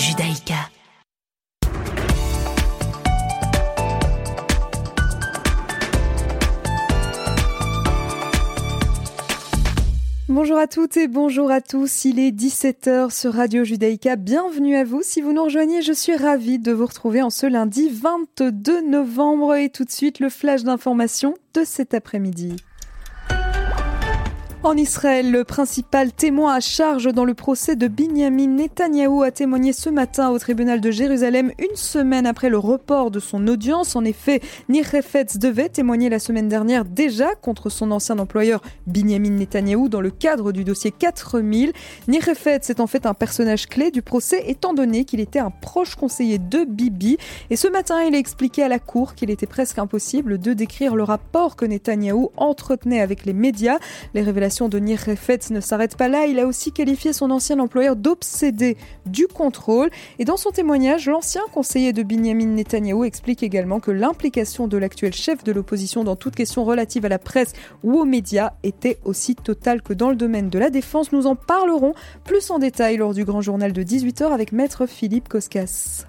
Judaïka. Bonjour à toutes et bonjour à tous. Il est 17h sur Radio Judaïka. Bienvenue à vous. Si vous nous rejoignez, je suis ravie de vous retrouver en ce lundi 22 novembre et tout de suite le flash d'information de cet après-midi. En Israël, le principal témoin à charge dans le procès de Binyamin Netanyahou a témoigné ce matin au tribunal de Jérusalem une semaine après le report de son audience. En effet, Nir Refetz devait témoigner la semaine dernière déjà contre son ancien employeur Binyamin Netanyahou dans le cadre du dossier 4000. Nir Refetz est en fait un personnage clé du procès étant donné qu'il était un proche conseiller de Bibi. Et ce matin, il a expliqué à la cour qu'il était presque impossible de décrire le rapport que Netanyahou entretenait avec les médias. Les révélations de Nir Refetz ne s'arrête pas là. Il a aussi qualifié son ancien employeur d'obsédé du contrôle. Et dans son témoignage, l'ancien conseiller de Binyamin Netanyahou explique également que l'implication de l'actuel chef de l'opposition dans toute question relative à la presse ou aux médias était aussi totale que dans le domaine de la défense. Nous en parlerons plus en détail lors du grand journal de 18h avec maître Philippe Koskas.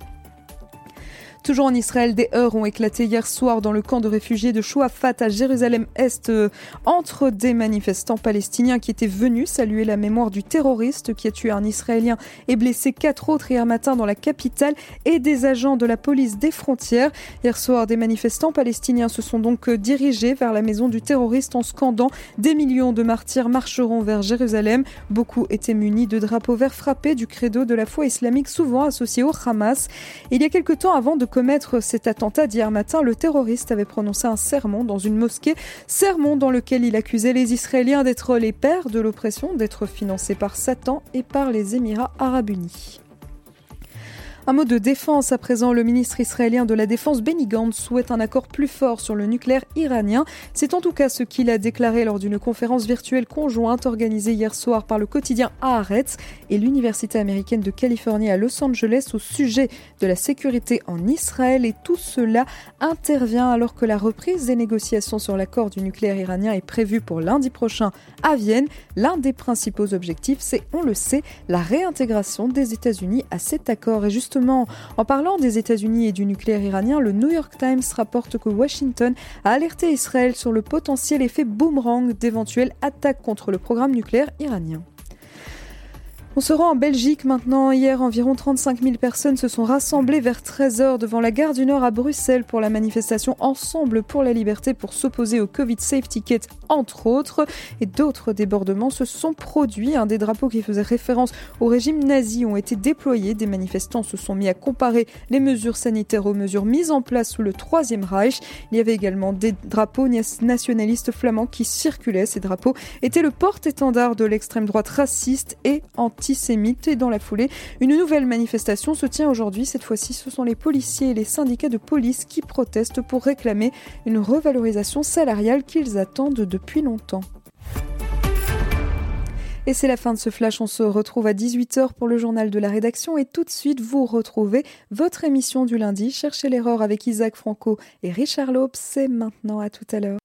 Toujours en Israël, des heurts ont éclaté hier soir dans le camp de réfugiés de Chouafat à Jérusalem-Est euh, entre des manifestants palestiniens qui étaient venus saluer la mémoire du terroriste qui a tué un Israélien et blessé quatre autres hier matin dans la capitale et des agents de la police des frontières. Hier soir, des manifestants palestiniens se sont donc euh, dirigés vers la maison du terroriste en scandant Des millions de martyrs marcheront vers Jérusalem. Beaucoup étaient munis de drapeaux verts frappés du credo de la foi islamique souvent associé au Hamas. Il y a quelque temps avant de commettre cet attentat d'hier matin, le terroriste avait prononcé un sermon dans une mosquée, sermon dans lequel il accusait les Israéliens d'être les pères de l'oppression, d'être financés par Satan et par les Émirats arabes unis. Un mot de défense à présent. Le ministre israélien de la Défense Benny Gantz souhaite un accord plus fort sur le nucléaire iranien. C'est en tout cas ce qu'il a déclaré lors d'une conférence virtuelle conjointe organisée hier soir par le quotidien Haaretz et l'Université américaine de Californie à Los Angeles au sujet de la sécurité en Israël. Et tout cela intervient alors que la reprise des négociations sur l'accord du nucléaire iranien est prévue pour lundi prochain à Vienne. L'un des principaux objectifs, c'est, on le sait, la réintégration des États-Unis à cet accord. Et en parlant des États-Unis et du nucléaire iranien, le New York Times rapporte que Washington a alerté Israël sur le potentiel effet boomerang d'éventuelles attaques contre le programme nucléaire iranien. On se rend en Belgique maintenant. Hier, environ 35 000 personnes se sont rassemblées vers 13h devant la gare du Nord à Bruxelles pour la manifestation Ensemble pour la liberté pour s'opposer au Covid Safe Ticket, entre autres. Et d'autres débordements se sont produits. Un des drapeaux qui faisait référence au régime nazi ont été déployés. Des manifestants se sont mis à comparer les mesures sanitaires aux mesures mises en place sous le Troisième Reich. Il y avait également des drapeaux nationalistes flamands qui circulaient. Ces drapeaux étaient le porte-étendard de l'extrême droite raciste et anti Et dans la foulée, une nouvelle manifestation se tient aujourd'hui. Cette fois-ci, ce sont les policiers et les syndicats de police qui protestent pour réclamer une revalorisation salariale qu'ils attendent depuis longtemps. Et c'est la fin de ce flash. On se retrouve à 18h pour le journal de la rédaction. Et tout de suite, vous retrouvez votre émission du lundi. Cherchez l'erreur avec Isaac Franco et Richard Lopes. C'est maintenant. À tout à l'heure.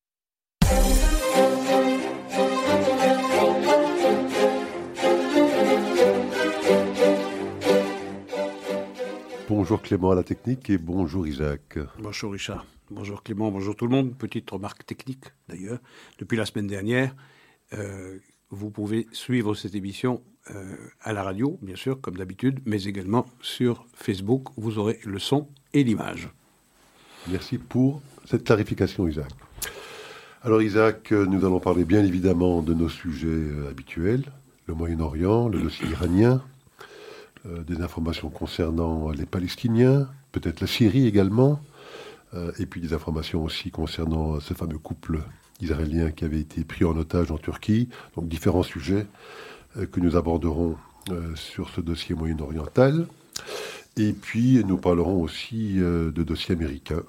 Bonjour Clément à la technique et bonjour Isaac. Bonjour Richard. Bonjour Clément, bonjour tout le monde. Petite remarque technique d'ailleurs. Depuis la semaine dernière, euh, vous pouvez suivre cette émission euh, à la radio, bien sûr, comme d'habitude, mais également sur Facebook. Vous aurez le son et l'image. Merci pour cette clarification, Isaac. Alors Isaac, euh, nous allons parler bien évidemment de nos sujets habituels, le Moyen-Orient, le dossier iranien, euh, des informations concernant les Palestiniens, peut-être la Syrie également, euh, et puis des informations aussi concernant ce fameux couple israélien qui avait été pris en otage en Turquie. Donc différents sujets euh, que nous aborderons sur ce dossier moyen-oriental. Et puis nous parlerons aussi de dossiers américains.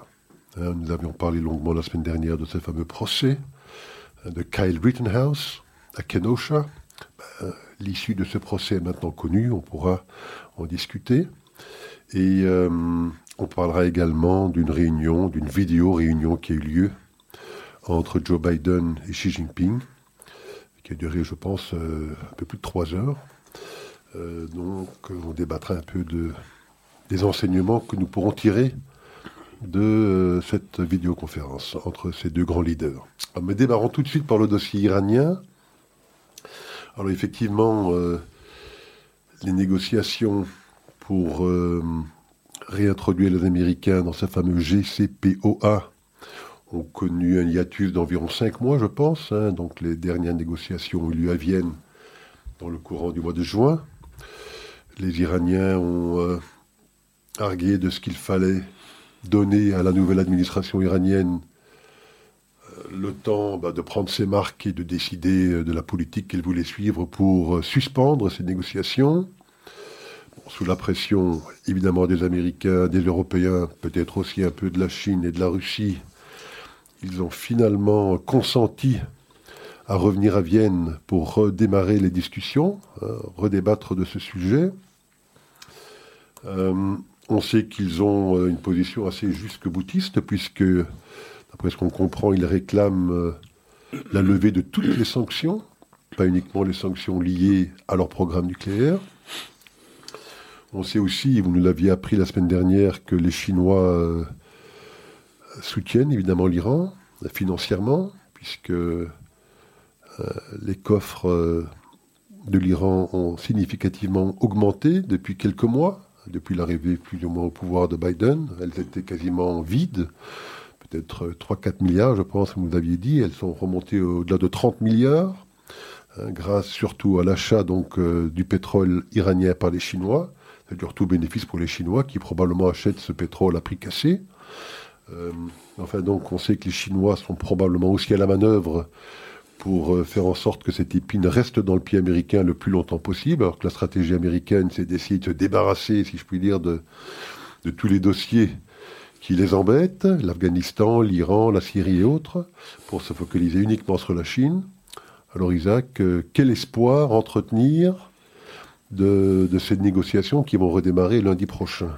Hein, nous avions parlé longuement la semaine dernière de ce fameux procès de Kyle Rittenhouse à Kenosha. Ben, L'issue de ce procès est maintenant connue, on pourra en discuter. Et euh, on parlera également d'une réunion, d'une vidéo réunion qui a eu lieu entre Joe Biden et Xi Jinping, qui a duré, je pense, euh, un peu plus de trois heures. donc, on débattra un peu de, des enseignements que nous pourrons tirer de cette vidéoconférence entre ces deux grands leaders. mais démarrons tout de suite par le dossier iranien. Alors effectivement, les négociations pour réintroduire les Américains dans sa fameuse GCPOA ont connu un hiatus d'environ cinq mois, je pense. Hein. donc les dernières négociations ont eu lieu à Vienne dans le courant du mois de juin. Les Iraniens ont euh, argué de ce qu'il fallait donner à la nouvelle administration iranienne euh, le temps bah, de prendre ses marques et de décider euh, de la politique qu'elle voulait suivre pour suspendre ces négociations sous la pression évidemment des Américains, des Européens, peut-être aussi un peu de la Chine et de la Russie, ils ont finalement consenti à revenir à Vienne pour redémarrer les discussions, hein, redébattre de ce sujet. Euh, on sait qu'ils ont euh, une position assez jusque-boutiste, puisque, d'après ce qu'on comprend, ils réclament euh, la levée de toutes les sanctions, pas uniquement les sanctions liées à leur programme nucléaire. On sait aussi, vous nous l'aviez appris la semaine dernière, que les Chinois euh, soutiennent évidemment l'Iran financièrement, puisque euh, les coffres euh, de l'Iran ont significativement augmenté depuis quelques mois, depuis l'arrivée plus ou moins au pouvoir de Biden. Elles étaient quasiment vides, peut-être 3-4 milliards, je pense, que vous aviez dit. Elles sont remontées au-delà de 30 milliards, hein, grâce surtout à l'achat donc du pétrole iranien par les Chinois c'est-à-dire tout bénéfice pour les Chinois qui probablement achètent ce pétrole à prix cassé. Euh, enfin donc on sait que les Chinois sont probablement aussi à la manœuvre pour euh, faire en sorte que cette épine reste dans le pied américain le plus longtemps possible, alors que la stratégie américaine c'est d'essayer de se débarrasser, si je puis dire, de tous les dossiers qui les embêtent, l'Afghanistan, l'Iran, la Syrie et autres, pour se focaliser uniquement sur la Chine. Alors Isaac, euh, quel espoir entretenir de, ces négociations qui vont redémarrer lundi prochain?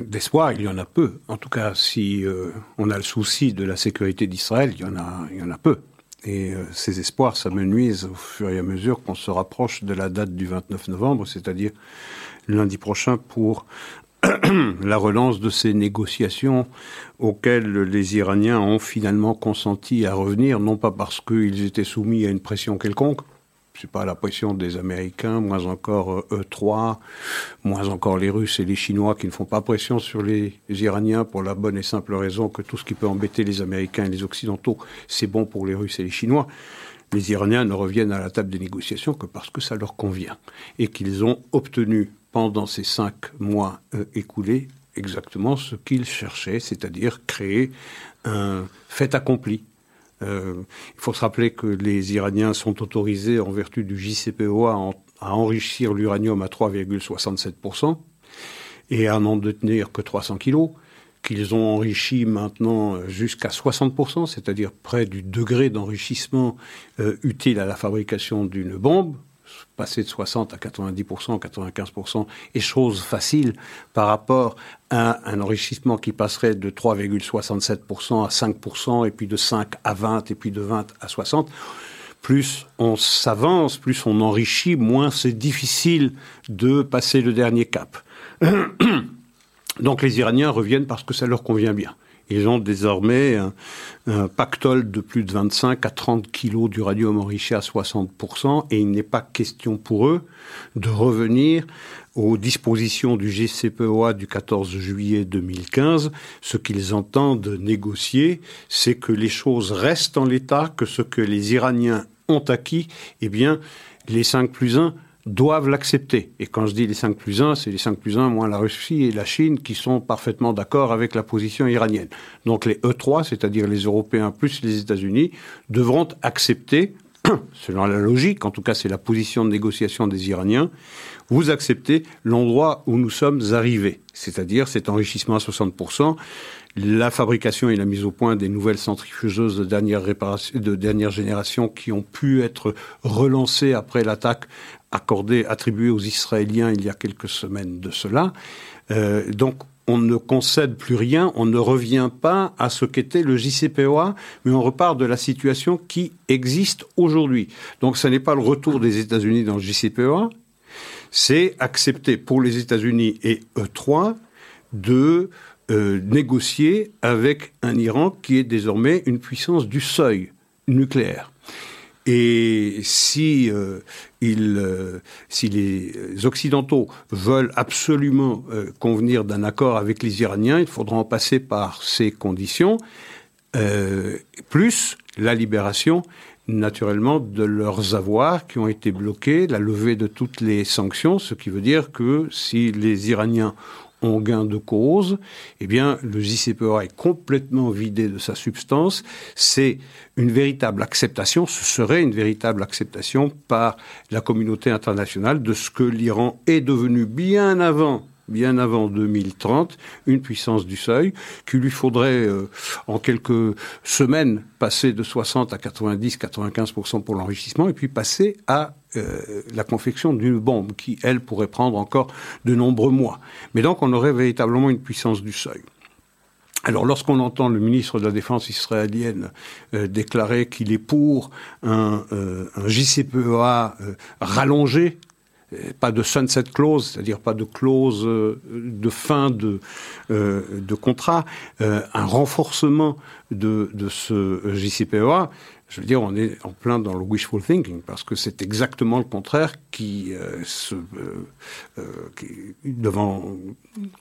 D'espoir, il y en a peu. En tout cas, si euh, on a le souci de la sécurité d'Israël, il y en a, il y en a peu. Et euh, ces espoirs s'amenuisent au fur et à mesure qu'on se rapproche de la date du 29 novembre, c'est-à-dire lundi prochain pour la relance de ces négociations auxquelles les Iraniens ont finalement consenti à revenir, non pas parce qu'ils étaient soumis à une pression quelconque, c'est pas la pression des Américains, moins encore E3, e moins encore les Russes et les Chinois qui ne font pas pression sur les Iraniens pour la bonne et simple raison que tout ce qui peut embêter les Américains et les Occidentaux, c'est bon pour les Russes et les Chinois. Les Iraniens ne reviennent à la table des négociations que parce que ça leur convient et qu'ils ont obtenu pendant ces cinq mois euh, écoulés exactement ce qu'ils cherchaient, c'est-à-dire créer un fait accompli. Euh, il faut se rappeler que les Iraniens sont autorisés en vertu du JCPOA à enrichir l'uranium à 3,67% et à n'en détenir que 300 kilos qu'ils ont enrichi maintenant jusqu'à 60%, c'est-à-dire près du degré d'enrichissement euh, utile à la fabrication d'une bombe, passer de 60 à 90%, 95% est chose facile par rapport à un enrichissement qui passerait de 3,67% à 5%, et puis de 5 à 20, et puis de 20 à 60. Plus on s'avance, plus on enrichit, moins c'est difficile de passer le dernier cap. Donc les Iraniens reviennent parce que ça leur convient bien. Ils ont désormais un, pactole de plus de 25 à 30 kilos d'uranium enrichi à 60%, et il n'est pas question pour eux de revenir aux dispositions du GCPOA du 14 juillet 2015. Ce qu'ils entendent négocier, c'est que les choses restent en l'état, que ce que les Iraniens ont acquis, eh bien, les 5 plus 1 doivent l'accepter. Et quand je dis les 5 plus 1, c'est les 5 plus 1 moins la Russie et la Chine qui sont parfaitement d'accord avec la position iranienne. Donc les E3, c'est-à-dire les Européens plus les États-Unis, devront accepter, selon la logique, en tout cas c'est la position de négociation des Iraniens, vous acceptez l'endroit où nous sommes arrivés, c'est-à-dire cet enrichissement à 60%, la fabrication et la mise au point des nouvelles centrifugeuses de dernière, de dernière génération qui ont pu être relancées après l'attaque accordée, attribuée aux Israéliens il y a quelques semaines de cela. Euh, donc, on ne concède plus rien, on ne revient pas à ce qu'était le JCPOA, mais on repart de la situation qui existe aujourd'hui. Donc ce n'est pas le retour des États-Unis dans le JCPOA, c'est accepter pour les États-Unis et E3 de euh, négocier avec un Iran qui est désormais une puissance du seuil nucléaire. Et si, euh, euh, si les Occidentaux veulent absolument euh, convenir d'un accord avec les Iraniens, il faudra en passer par ces conditions, plus la libération naturellement de leurs avoirs qui ont été bloqués, la levée de toutes les sanctions, ce qui veut dire que si les Iraniens ont gain de cause, eh bien, le JCPOA est complètement vidé de sa substance. C'est une véritable acceptation, ce serait une véritable acceptation par la communauté internationale de ce que l'Iran est devenu bien avant bien avant 2030, une puissance du seuil, qu'il lui faudrait euh, en quelques semaines passer de 60 à 90-95% pour l'enrichissement, et puis passer à euh, la confection d'une bombe qui, elle, pourrait prendre encore de nombreux mois. Mais donc on aurait véritablement une puissance du seuil. Alors lorsqu'on entend le ministre de la Défense israélienne euh, déclarer qu'il est pour un, un JCPOA rallongé, pas de sunset clause, c'est-à-dire pas de clause euh, de fin de, euh, contrat, euh, un renforcement de ce JCPOA, je veux dire, on est en plein dans le wishful thinking, parce que c'est exactement le contraire qui, euh, euh, euh, devant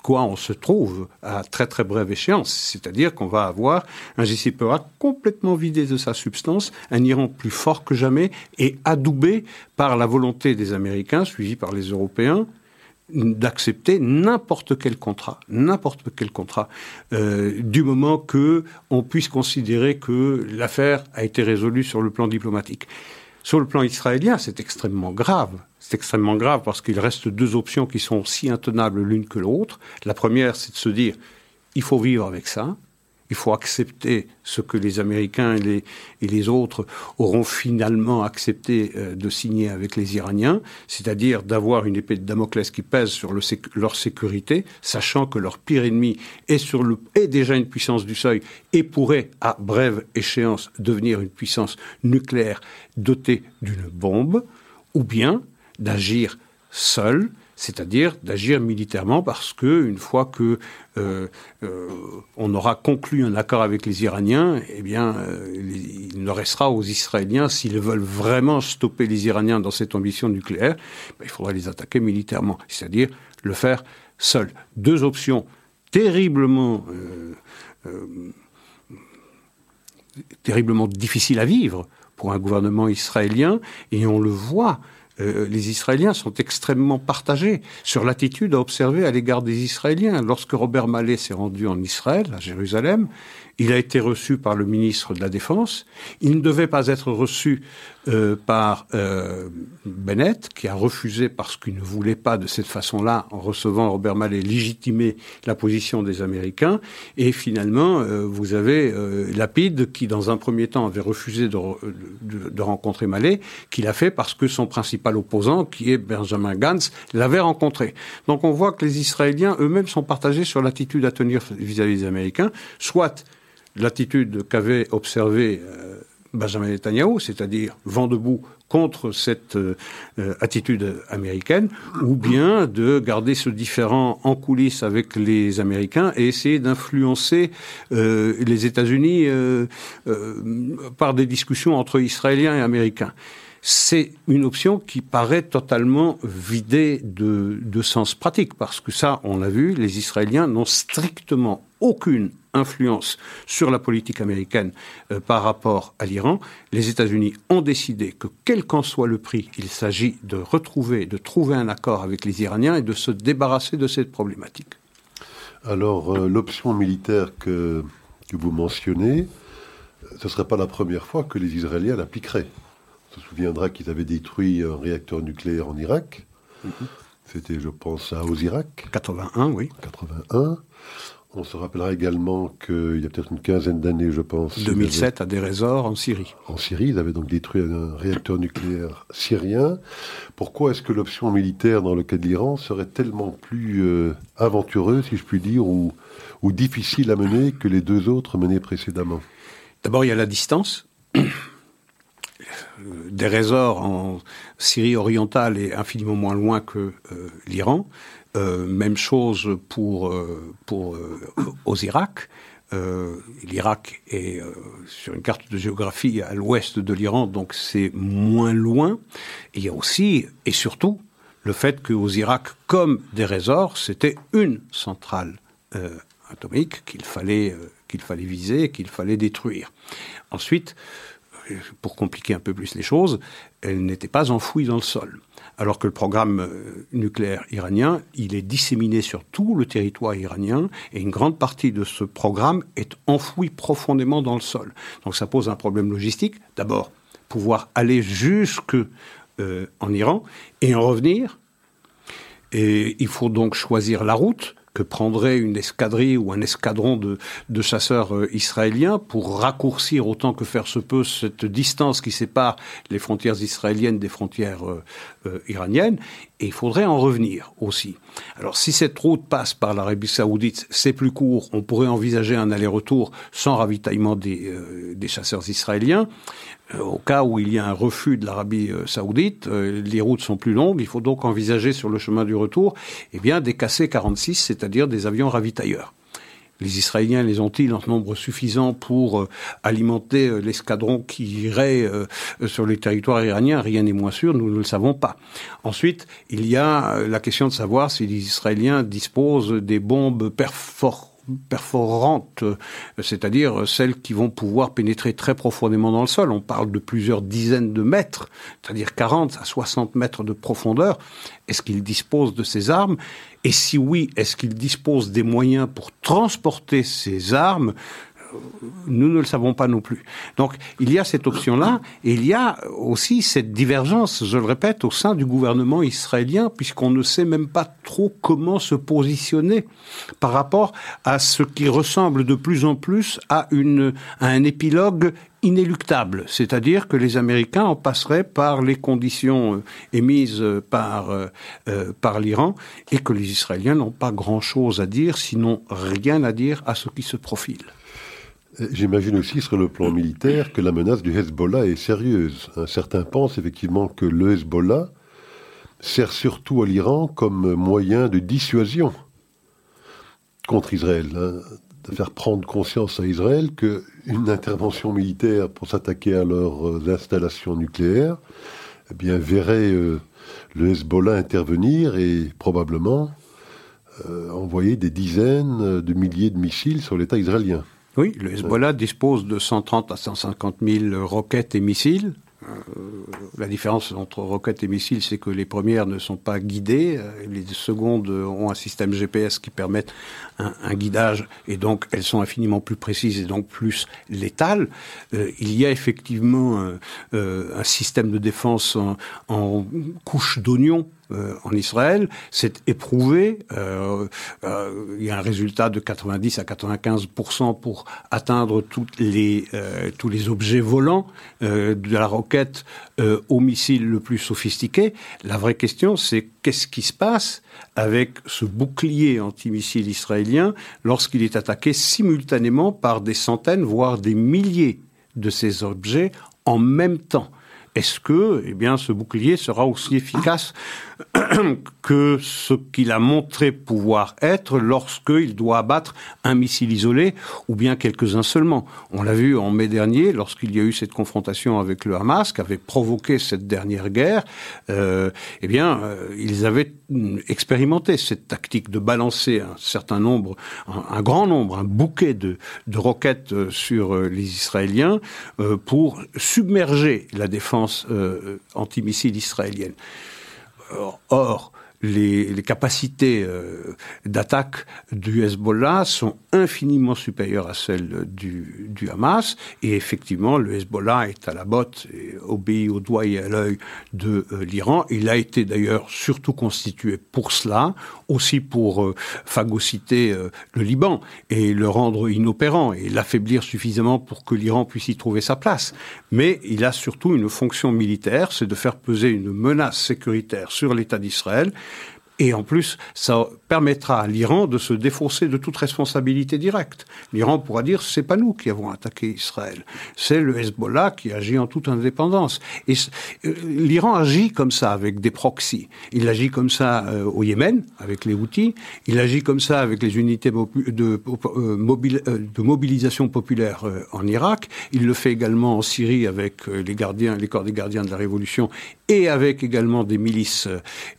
quoi on se trouve à très très brève échéance. C'est-à-dire qu'on va avoir un JCPOA complètement vidé de sa substance, un Iran plus fort que jamais et adoubé par la volonté des Américains, suivi par les Européens, d'accepter n'importe quel contrat, n'importe quel contrat, euh, du moment que on puisse considérer que l'affaire a été résolue sur le plan diplomatique. Sur le plan israélien, c'est extrêmement grave. C'est extrêmement grave parce qu'il reste deux options qui sont aussi intenables l'une que l'autre. La première, c'est de se dire, il faut vivre avec ça il faut accepter ce que les Américains et les, autres auront finalement accepté euh, de signer avec les Iraniens, c'est-à-dire d'avoir une épée de Damoclès qui pèse sur le, leur sécurité, sachant que leur pire ennemi est déjà une puissance du seuil et pourrait, à brève échéance, devenir une puissance nucléaire dotée d'une bombe, ou bien d'agir seul, c'est-à-dire d'agir militairement parce que une fois que euh, euh, on aura conclu un accord avec les Iraniens, eh bien, euh, il ne restera aux Israéliens s'ils veulent vraiment stopper les Iraniens dans cette ambition nucléaire, ben, il faudra les attaquer militairement, c'est-à-dire le faire seul. Deux options terriblement terriblement difficiles à vivre pour un gouvernement israélien, et on le voit euh, les Israéliens sont extrêmement partagés sur l'attitude à observer à l'égard des Israéliens. Lorsque Robert Mallet s'est rendu en Israël, à Jérusalem, il a été reçu par le ministre de la Défense. Il ne devait pas être reçu euh, par euh, Bennett, qui a refusé parce qu'il ne voulait pas de cette façon-là, en recevant Robert Mallet, légitimer la position des Américains. Et finalement, euh, vous avez euh, Lapide, qui dans un premier temps avait refusé de, rencontrer Mallet, qui l'a fait parce que son principal opposant, qui est Benjamin Gantz, l'avait rencontré. Donc on voit que les Israéliens eux-mêmes sont partagés sur l'attitude à tenir vis-à-vis -vis des Américains, soit l'attitude qu'avait observée euh, Benjamin Netanyahu, c'est-à-dire vent debout contre cette euh, attitude américaine, ou bien de garder ce différent en coulisses avec les Américains et essayer d'influencer euh, les États-Unis euh, euh, par des discussions entre Israéliens et Américains. C'est une option qui paraît totalement vidée de, de sens pratique, parce que ça, on l'a vu, les Israéliens n'ont strictement aucune influence sur la politique américaine euh, par rapport à l'Iran, les États-Unis ont décidé que, quel qu'en soit le prix, il s'agit de retrouver, de trouver un accord avec les Iraniens et de se débarrasser de cette problématique. Alors, euh, l'option militaire que, que, vous mentionnez, ce ne serait pas la première fois que les Israéliens l'appliqueraient. On se souviendra qu'ils avaient détruit un réacteur nucléaire en Irak. Mm -hmm. C'était, je pense, à Osirak. 81, oui. 81. On se rappellera également qu'il y a peut-être une quinzaine d'années, je pense. 2007 à Dérésor, en Syrie. En Syrie, ils avaient donc détruit un réacteur nucléaire syrien. Pourquoi est-ce que l'option militaire dans le cas de l'Iran serait tellement plus euh, aventureuse, si je puis dire, ou, ou difficile à mener que les deux autres menées précédemment? D'abord, il y a la distance. des résorts en Syrie orientale est infiniment moins loin que l'Iran. Même chose pour, pour aux Irak. L'Irak est sur une carte de géographie à l'ouest de l'Iran, donc c'est moins loin. il y a aussi et surtout le fait qu'aux Irak, comme des résorts, c'était une centrale atomique qu'il fallait, qu'il fallait viser, qu'il fallait détruire. Ensuite, pour compliquer un peu plus les choses, elle n'était pas enfouie dans le sol. Alors que le programme euh, nucléaire iranien, il est disséminé sur tout le territoire iranien et une grande partie de ce programme est enfouie profondément dans le sol. Donc ça pose un problème logistique. D'abord, pouvoir aller jusque euh, en Iran et en revenir. Et il faut donc choisir la route que prendrait une escadrille ou un escadron de, de chasseurs euh, israéliens pour raccourcir autant que faire se peut cette distance qui sépare les frontières israéliennes des frontières euh, euh, iraniennes. Et il faudrait en revenir aussi. Alors si cette route passe par l'Arabie saoudite, c'est plus court, on pourrait envisager un aller-retour sans ravitaillement des, des chasseurs israéliens. Euh, au cas où il y a un refus de l'Arabie euh, saoudite, euh, les routes sont plus longues, il faut donc envisager sur le chemin du retour eh bien, des KC-46, c'est-à-dire des avions ravitailleurs. Les Israéliens les ont-ils en nombre suffisant pour alimenter l'escadron qui irait sur les territoires iraniens Rien n'est moins sûr, nous ne le savons pas. Ensuite, il y a la question de savoir si les Israéliens disposent des bombes perforantes perforantes, c'est-à-dire celles qui vont pouvoir pénétrer très profondément dans le sol. On parle de plusieurs dizaines de mètres, c'est-à-dire 40 à 60 mètres de profondeur. Est-ce qu'ils disposent de ces armes? Et si oui, est-ce qu'ils disposent des moyens pour transporter ces armes? Nous ne le savons pas non plus. Donc il y a cette option-là, et il y a aussi cette divergence, je le répète, au sein du gouvernement israélien, puisqu'on ne sait même pas trop comment se positionner par rapport à ce qui ressemble de plus en plus à, un épilogue inéluctable, c'est-à-dire que les Américains en passeraient par les conditions euh, émises par, euh, euh, par l'Iran et que les Israéliens n'ont pas grand-chose à dire, sinon rien à dire à ce qui se profile. J'imagine aussi sur le plan militaire que la menace du Hezbollah est sérieuse. Certains pensent effectivement que le Hezbollah sert surtout à l'Iran comme moyen de dissuasion contre Israël, hein, de faire prendre conscience à Israël qu'une intervention militaire pour s'attaquer à leurs installations nucléaires eh bien, verrait euh, le Hezbollah intervenir et probablement euh, envoyer des dizaines de milliers de missiles sur l'État israélien. Oui, le Hezbollah dispose de 130 à 150 000 roquettes et missiles. Euh, la différence entre roquettes et missiles, c'est que les premières ne sont pas guidées, euh, les secondes ont un système GPS qui permet un, guidage, et donc elles sont infiniment plus précises et donc plus létales. Euh, il y a effectivement un système de défense en, en couche d'oignon euh, en Israël, c'est éprouvé. Euh, euh, il y a un résultat de 90 à 95 pour atteindre toutes les, tous les objets volants, de la roquette au missile le plus sophistiqué. La vraie question, c'est qu'est-ce qui se passe avec ce bouclier antimissile israélien lorsqu'il est attaqué simultanément par des centaines, voire des milliers de ces objets en même temps? Est-ce que eh ce bouclier sera aussi efficace que ce qu'il a montré pouvoir être lorsqu'il doit abattre un missile isolé ou bien quelques-uns seulement? On l'a vu en mai dernier lorsqu'il y a eu cette confrontation avec le Hamas qui avait provoqué cette dernière guerre. Euh, eh bien, euh, ils avaient expérimenté cette tactique de balancer un certain nombre, un, grand nombre, un bouquet de, de roquettes euh, sur les Israéliens pour submerger la défense euh, antimissile israélienne. Or, les, capacités euh, d'attaque du Hezbollah sont infiniment supérieures à celles du, Hamas. Et effectivement, le Hezbollah est à la botte et obéit au doigt et à l'œil de euh, l'Iran. Il a été d'ailleurs surtout constitué pour cela, aussi pour euh, phagocyter le Liban et le rendre inopérant et l'affaiblir suffisamment pour que l'Iran puisse y trouver sa place. Mais il a surtout une fonction militaire, c'est de faire peser une menace sécuritaire sur l'État d'Israël et en plus, ça permettra à l'Iran de se défausser de toute responsabilité directe. L'Iran pourra dire c'est pas nous qui avons attaqué Israël, c'est le Hezbollah qui agit en toute indépendance. Et euh, l'Iran agit comme ça avec des proxys. Il agit comme ça euh, au Yémen avec les Houthis, il agit comme ça avec les unités de, de mobilisation populaire en Irak, il le fait également en Syrie avec les gardiens, les corps des gardiens de la révolution et avec également des milices,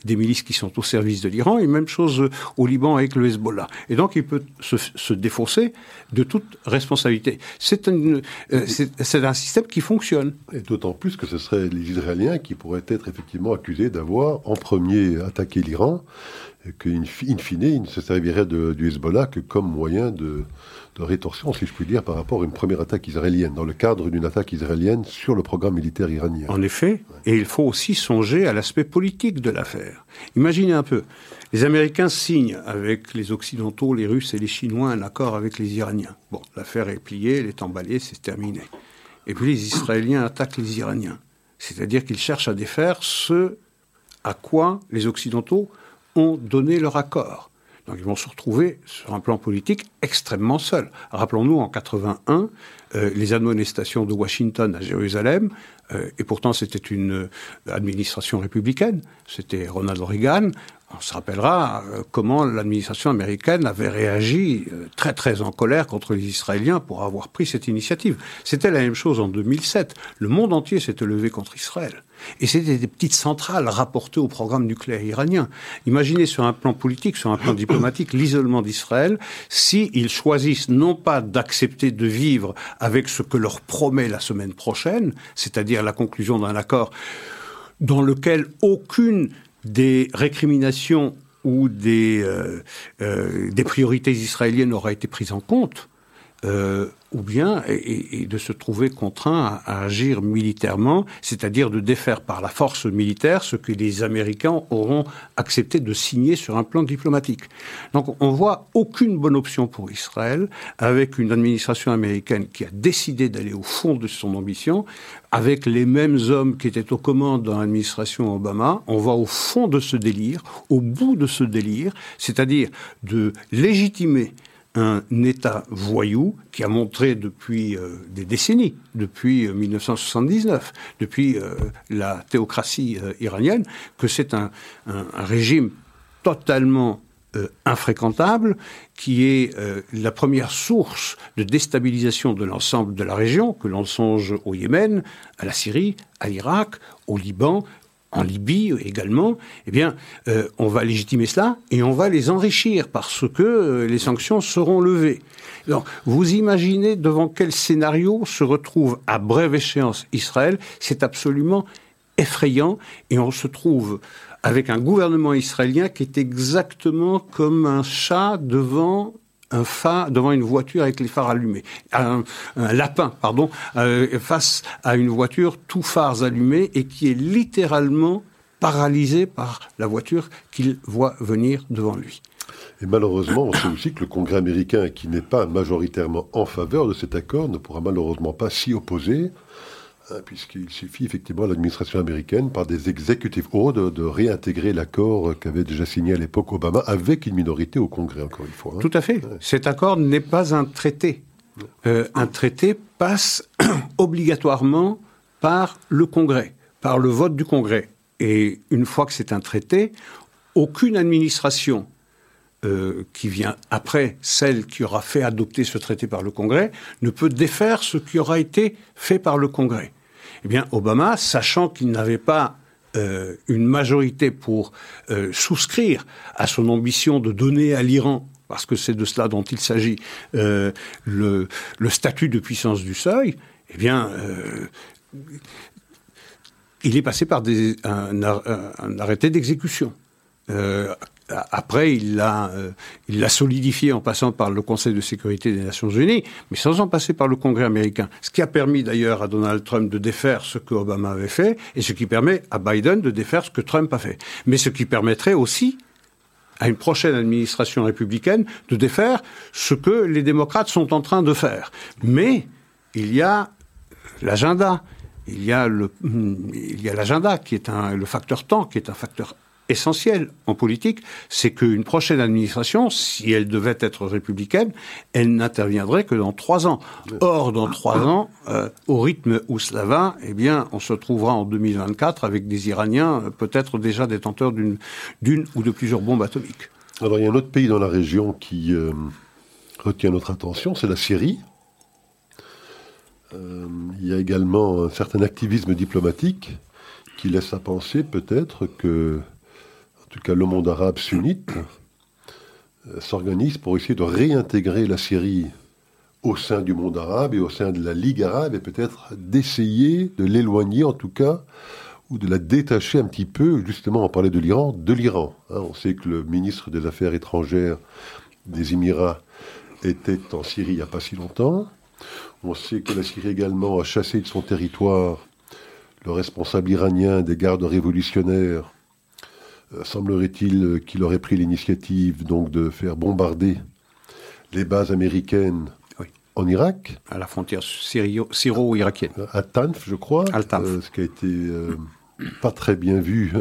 des milices qui sont au service de l'Iran, et même chose au Liban avec le Hezbollah. Et donc il peut se, se de toute responsabilité. C'est un, euh, système qui fonctionne. Et d'autant plus que ce seraient les Israéliens qui pourraient être effectivement accusés d'avoir en premier attaqué l'Iran, qu'in fine, il ne se servirait de, du Hezbollah que comme moyen de, de rétorsion, si je puis dire, par rapport à une première attaque israélienne, dans le cadre d'une attaque israélienne sur le programme militaire iranien. En effet, et il faut aussi songer à l'aspect politique de l'affaire. Imaginez un peu, les Américains signent avec les Occidentaux, les Russes et les Chinois un accord avec les Iraniens. Bon, l'affaire est pliée, elle est emballée, c'est terminé. Et puis les Israéliens attaquent les Iraniens. C'est-à-dire qu'ils cherchent à défaire ce à quoi les Occidentaux ont donné leur accord. Donc ils vont se retrouver sur un plan politique extrêmement seuls. Rappelons-nous en 81 euh, les admonestations de Washington à Jérusalem, euh, et pourtant c'était une euh, administration républicaine, c'était Ronald Reagan. On se rappellera comment l'administration américaine avait réagi très très en colère contre les Israéliens pour avoir pris cette initiative. C'était la même chose en 2007. Le monde entier s'était levé contre Israël. Et c'était des petites centrales rapportées au programme nucléaire iranien. Imaginez sur un plan politique, sur un plan diplomatique, l'isolement d'Israël, s'ils choisissent non pas d'accepter de vivre avec ce que leur promet la semaine prochaine, c'est-à-dire la conclusion d'un accord dans lequel aucune des récriminations ou des, euh, euh, priorités israéliennes n'aura été prise en compte, euh, ou bien de se trouver contraint à, agir militairement, c'est-à-dire de défaire par la force militaire ce que les Américains auront accepté de signer sur un plan diplomatique. Donc on voit aucune bonne option pour Israël avec une administration américaine qui a décidé d'aller au fond de son ambition, avec les mêmes hommes qui étaient aux commandes dans l'administration Obama. On va au fond de ce délire, au bout de ce délire, c'est-à-dire de légitimer un État voyou qui a montré depuis euh, des décennies, depuis 1979, euh, depuis euh, la théocratie iranienne, que c'est un, régime totalement infréquentable, qui est la première source de déstabilisation de l'ensemble de la région, que l'on songe au Yémen, à la Syrie, à l'Irak, au Liban, en Libye également, eh bien, euh, on va légitimer cela et on va les enrichir parce que euh, les sanctions seront levées. Alors, vous imaginez devant quel scénario se retrouve à brève échéance Israël C'est absolument effrayant et on se trouve avec un gouvernement israélien qui est exactement comme un chat devant un phare devant une voiture avec les phares allumés, un, lapin, pardon, euh, face à une voiture tout phares allumés et qui est littéralement paralysé par la voiture qu'il voit venir devant lui. Et malheureusement, on sait aussi que le Congrès américain, qui n'est pas majoritairement en faveur de cet accord, ne pourra malheureusement pas s'y opposer. Hein, puisqu'il suffit effectivement à l'administration américaine, par des executive orders, de, réintégrer l'accord qu'avait déjà signé à l'époque Obama avec une minorité au Congrès, encore une fois. Hein. Tout à fait. Cet accord n'est pas un traité. Euh, un traité passe obligatoirement par le Congrès, par le vote du Congrès. Et une fois que c'est un traité, aucune administration euh, qui vient après celle qui aura fait adopter ce traité par le Congrès ne peut défaire ce qui aura été fait par le Congrès. Eh bien, Obama, sachant qu'il n'avait pas euh, une majorité pour euh, souscrire à son ambition de donner à l'Iran, parce que c'est de cela dont il s'agit, le, statut de puissance du seuil, eh bien, il est passé par un, arrêté d'exécution. Après, il l'a, euh, il l'a solidifié en passant par le Conseil de sécurité des Nations Unies, mais sans en passer par le Congrès américain. Ce qui a permis d'ailleurs à Donald Trump de défaire ce que Obama avait fait, et ce qui permet à Biden de défaire ce que Trump a fait. Mais ce qui permettrait aussi à une prochaine administration républicaine de défaire ce que les démocrates sont en train de faire. Mais il y a l'agenda, il y a a l'agenda qui est un, le facteur temps, qui est un facteur essentiel en politique, c'est qu'une prochaine administration, si elle devait être républicaine, elle n'interviendrait que dans trois ans. Or, dans trois ans, euh, au rythme où cela va, eh bien, on se trouvera en 2024 avec des Iraniens euh, peut-être déjà détenteurs d'une ou de plusieurs bombes atomiques. Alors, il y a un autre pays dans la région qui euh, retient notre attention, c'est la Syrie. il y a également un certain activisme diplomatique qui laisse à penser peut-être que tout cas le monde arabe sunnite, euh, s'organise pour essayer de réintégrer la Syrie au sein du monde arabe et au sein de la Ligue arabe et peut-être d'essayer de l'éloigner en tout cas ou de la détacher un petit peu, justement on parlait de l'Iran, de l'Iran. Hein. on sait que le ministre des Affaires étrangères des Émirats était en Syrie il n'y a pas si longtemps. On sait que la Syrie également a chassé de son territoire le responsable iranien des gardes révolutionnaires semblerait-il qu'il aurait pris l'initiative donc de faire bombarder les bases américaines en Irak. À la frontière syro-irakienne. À Tanf, je crois. Euh, ce qui a été euh, pas très bien vu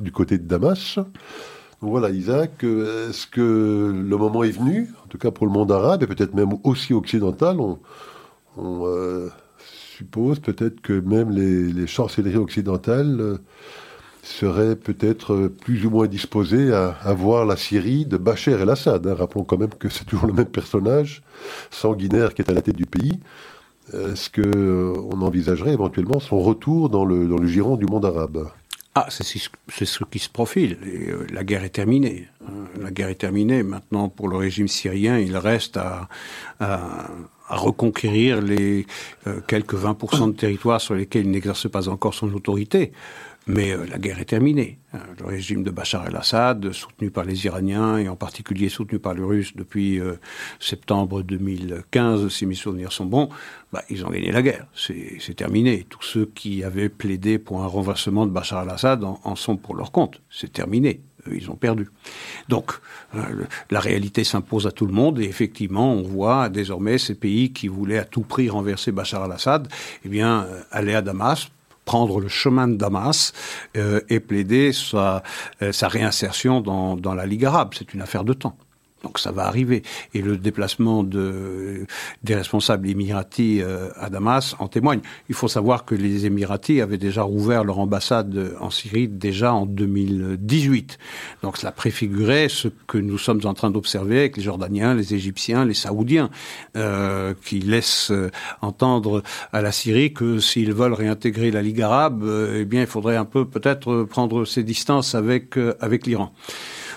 du côté de Damas. Donc voilà, Isaac, est-ce que le moment est venu, en tout cas pour le monde arabe, et peut-être même aussi occidental, on, suppose peut-être que même les, les chancelleries occidentales serait peut-être plus ou moins disposé à, voir la Syrie de Bachar el-Assad. Hein. Rappelons quand même que c'est toujours le même personnage sanguinaire qui est à la tête du pays. Est-ce qu'on euh, envisagerait éventuellement son retour dans le, dans le giron du monde arabe? Ah, c'est ce qui se profile. Euh, la guerre est terminée. Hein. La guerre est terminée. Maintenant, pour le régime syrien, il reste à, à, reconquérir les euh, quelques 20% de territoires sur lesquels il n'exerce pas encore son autorité. Mais euh, la guerre est terminée. Euh, le régime de Bachar el-Assad, soutenu par les Iraniens et en particulier soutenu par les Russes depuis euh, septembre 2015, si mes souvenirs sont bons, bah, ils ont gagné la guerre. C'est terminé. Tous ceux qui avaient plaidé pour un renversement de Bachar el-Assad en, sont pour leur compte. C'est terminé. Ils ont perdu. Donc, la réalité s'impose à tout le monde et effectivement, on voit désormais ces pays qui voulaient à tout prix renverser Bachar el-Assad, eh bien, aller à Damas prendre le chemin de Damas euh, et plaider sa, euh, sa réinsertion dans, dans la Ligue arabe. C'est une affaire de temps. Donc ça va arriver. Et le déplacement de, des responsables émiratis euh, à Damas en témoigne. Il faut savoir que les Émiratis avaient déjà rouvert leur ambassade en Syrie déjà en 2018. Donc cela préfigurait ce que nous sommes en train d'observer avec les Jordaniens, les Égyptiens, les Saoudiens, euh, qui laissent euh, entendre à la Syrie que s'ils veulent réintégrer la Ligue arabe, euh, eh bien il faudrait un peu peut-être prendre ses distances avec, avec l'Iran.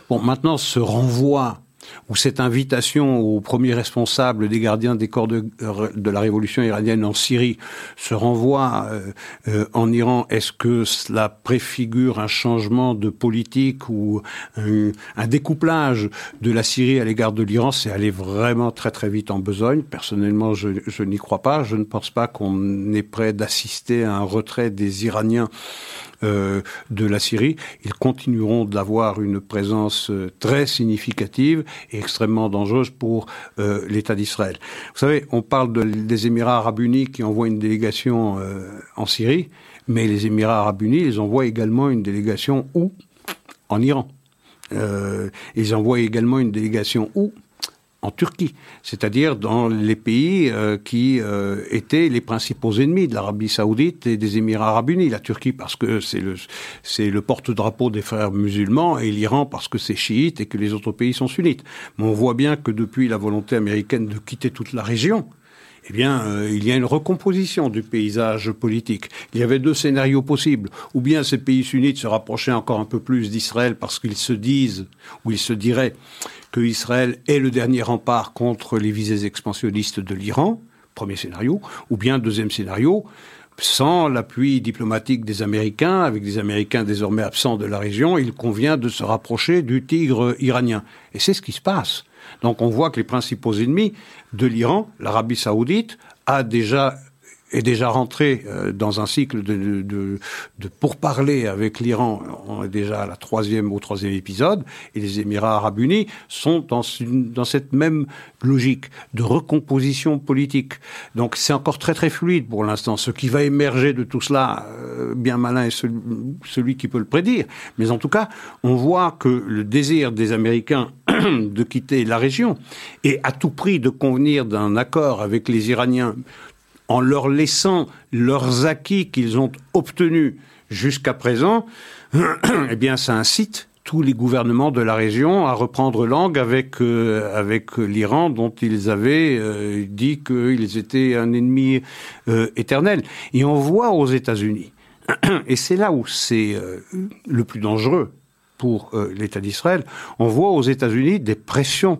Bon, maintenant, ce renvoi où cette invitation aux premiers responsables des gardiens des corps de, de la révolution iranienne en Syrie se renvoie euh, euh, en Iran, est-ce que cela préfigure un changement de politique ou un, un découplage de la Syrie à l'égard de l'Iran? C'est aller vraiment très très vite en besogne. Personnellement, je, je n'y crois pas. Je ne pense pas qu'on est prêt d'assister à un retrait des Iraniens euh, de la Syrie. Ils continueront d'avoir une présence euh, très significative et extrêmement dangereuse pour euh, l'État d'Israël. Vous savez, on parle des Émirats arabes unis qui envoient une délégation en Syrie, mais les Émirats arabes unis, ils envoient également une délégation où? En Iran. ils envoient également une délégation où? En Turquie, c'est-à-dire dans les pays euh, qui euh, étaient les principaux ennemis de l'Arabie saoudite et des Émirats arabes unis. La Turquie parce que c'est le, porte-drapeau des frères musulmans et l'Iran parce que c'est chiite et que les autres pays sont sunnites. Mais on voit bien que depuis la volonté américaine de quitter toute la région, eh bien, euh, il y a une recomposition du paysage politique. Il y avait deux scénarios possibles. Ou bien ces pays sunnites se rapprochaient encore un peu plus d'Israël parce qu'ils se disent, ou ils se diraient, que Israël est le dernier rempart contre les visées expansionnistes de l'Iran, premier scénario, ou bien deuxième scénario, sans l'appui diplomatique des Américains, avec des Américains désormais absents de la région, il convient de se rapprocher du tigre iranien. Et c'est ce qui se passe. Donc on voit que les principaux ennemis de l'Iran, l'Arabie saoudite, a déjà est déjà rentré euh, dans un cycle de, de, de pourparlers avec l'Iran. On est déjà à la troisième au troisième épisode, et les Émirats arabes unis sont dans, dans cette même logique de recomposition politique. Donc c'est encore très très fluide pour l'instant. Ce qui va émerger de tout cela, euh, bien malin est celui, celui qui peut le prédire. Mais en tout cas, on voit que le désir des Américains de quitter la région et à tout prix de convenir d'un accord avec les Iraniens en leur laissant leurs acquis qu'ils ont obtenus jusqu'à présent, eh bien, ça incite tous les gouvernements de la région à reprendre langue avec euh, avec l'Iran dont ils avaient euh, dit qu'ils étaient un ennemi euh, éternel. Et on voit aux États-Unis, et c'est là où c'est le plus dangereux pour l'État d'Israël, on voit aux États-Unis des pressions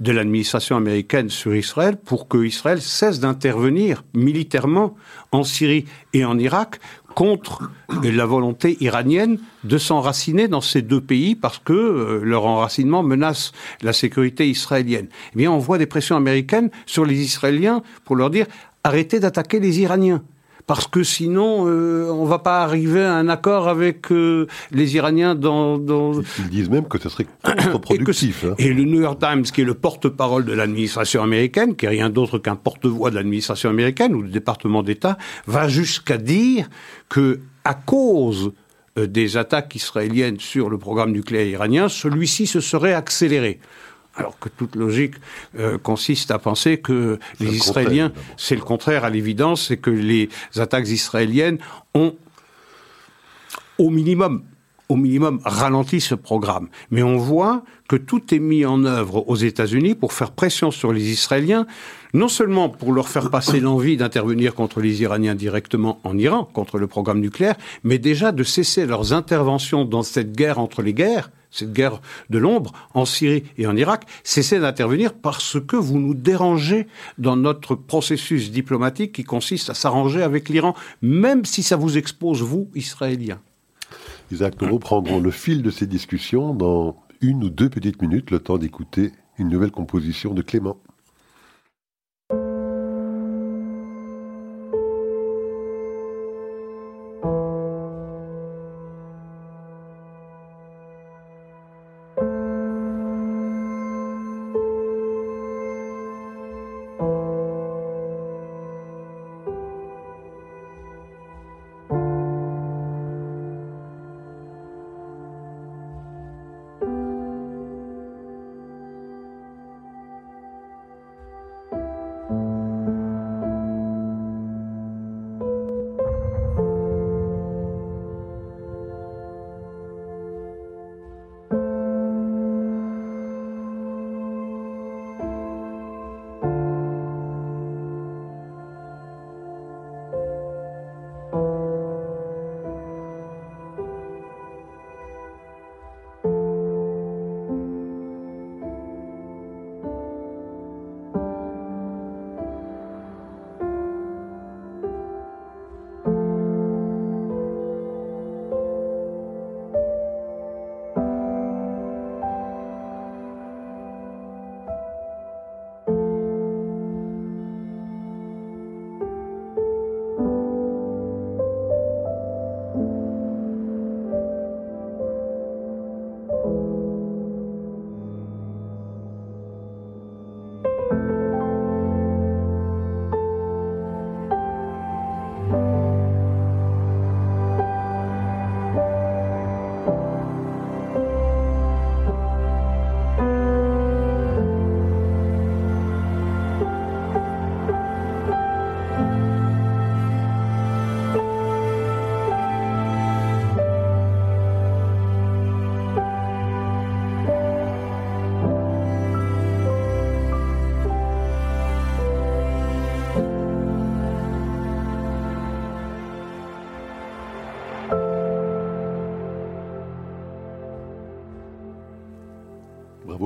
de l'administration américaine sur Israël pour que Israël cesse d'intervenir militairement en Syrie et en Irak contre la volonté iranienne de s'enraciner dans ces deux pays parce que euh, leur enracinement menace la sécurité israélienne. Eh bien, on voit des pressions américaines sur les Israéliens pour leur dire arrêtez d'attaquer les Iraniens parce que sinon, euh, on va pas arriver à un accord avec euh, les Iraniens dans, dans... Ils disent même que ce serait contre-productif. Et, hein. et, le New York Times, qui est le porte-parole de l'administration américaine, qui est rien d'autre qu'un porte-voix de l'administration américaine ou du département d'État, va jusqu'à dire que à cause euh, des attaques israéliennes sur le programme nucléaire iranien, celui-ci se serait accéléré. Alors que toute logique euh, consiste à penser que les Israéliens, c'est le contraire à l'évidence, c'est que les attaques israéliennes ont au minimum au minimum ralenti ce programme. Mais on voit que tout est mis en œuvre aux États-Unis pour faire pression sur les Israéliens, non seulement pour leur faire passer l'envie d'intervenir contre les Iraniens directement en Iran, contre le programme nucléaire, mais déjà de cesser leurs interventions dans cette guerre entre les guerres, cette guerre de l'ombre en Syrie et en Irak, cessez d'intervenir parce que vous nous dérangez dans notre processus diplomatique qui consiste à s'arranger avec l'Iran, même si ça vous expose, vous, Israéliens. Isaac, nous reprendrons le fil de ces discussions dans une ou deux petites minutes, le temps d'écouter une nouvelle composition de Clément.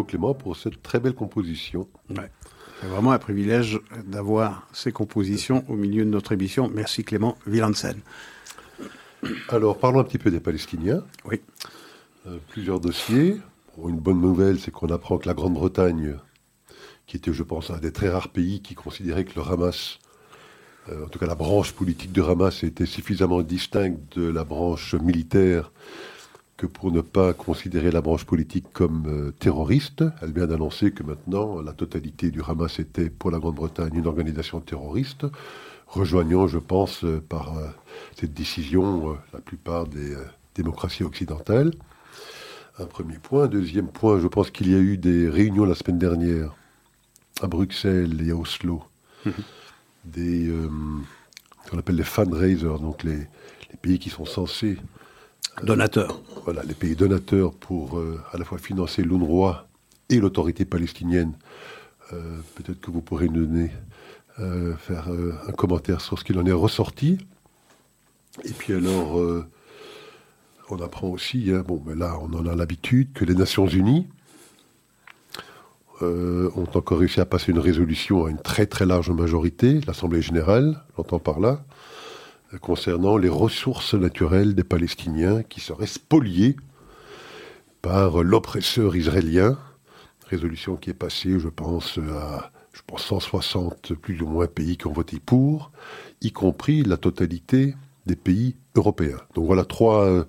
Clément pour cette très belle composition. C'est vraiment un privilège d'avoir ces compositions au milieu de notre émission. Merci Clément Villansen. Alors parlons un petit peu des Palestiniens. Oui. Euh, plusieurs dossiers. une bonne nouvelle, c'est qu'on apprend que la Grande-Bretagne, qui était, je pense, un des très rares pays qui considérait que le Hamas en tout cas la branche politique de Hamas était suffisamment distincte de la branche militaire que pour ne pas considérer la branche politique comme terroriste. Elle vient d'annoncer que maintenant la totalité du Hamas était pour la Grande-Bretagne une organisation terroriste, rejoignant, je pense, par cette décision la plupart des démocraties occidentales. Un premier point. Deuxième point, je pense qu'il y a eu des réunions la semaine dernière à Bruxelles et à Oslo. Mhm. Des, euh, qu'on appelle les fundraisers, donc les, pays qui sont censés... Euh, donateurs. voilà, les pays donateurs pour euh, à la fois financer l'UNRWA et l'autorité palestinienne. Peut-être que vous pourrez nous donner, faire un commentaire sur ce qu'il en est ressorti. Et puis alors, on apprend aussi, hein, bon, mais là on en a l'habitude, que les Nations Unies euh, ont encore réussi à passer une résolution à une très très large majorité, l'Assemblée générale, j'entends par là, euh, concernant les ressources naturelles des Palestiniens qui seraient spoliées par l'oppresseur israélien. Résolution qui est passée, je pense, à je pense 160 plus ou moins pays qui ont voté pour, y compris la totalité des pays européens. Donc voilà trois euh,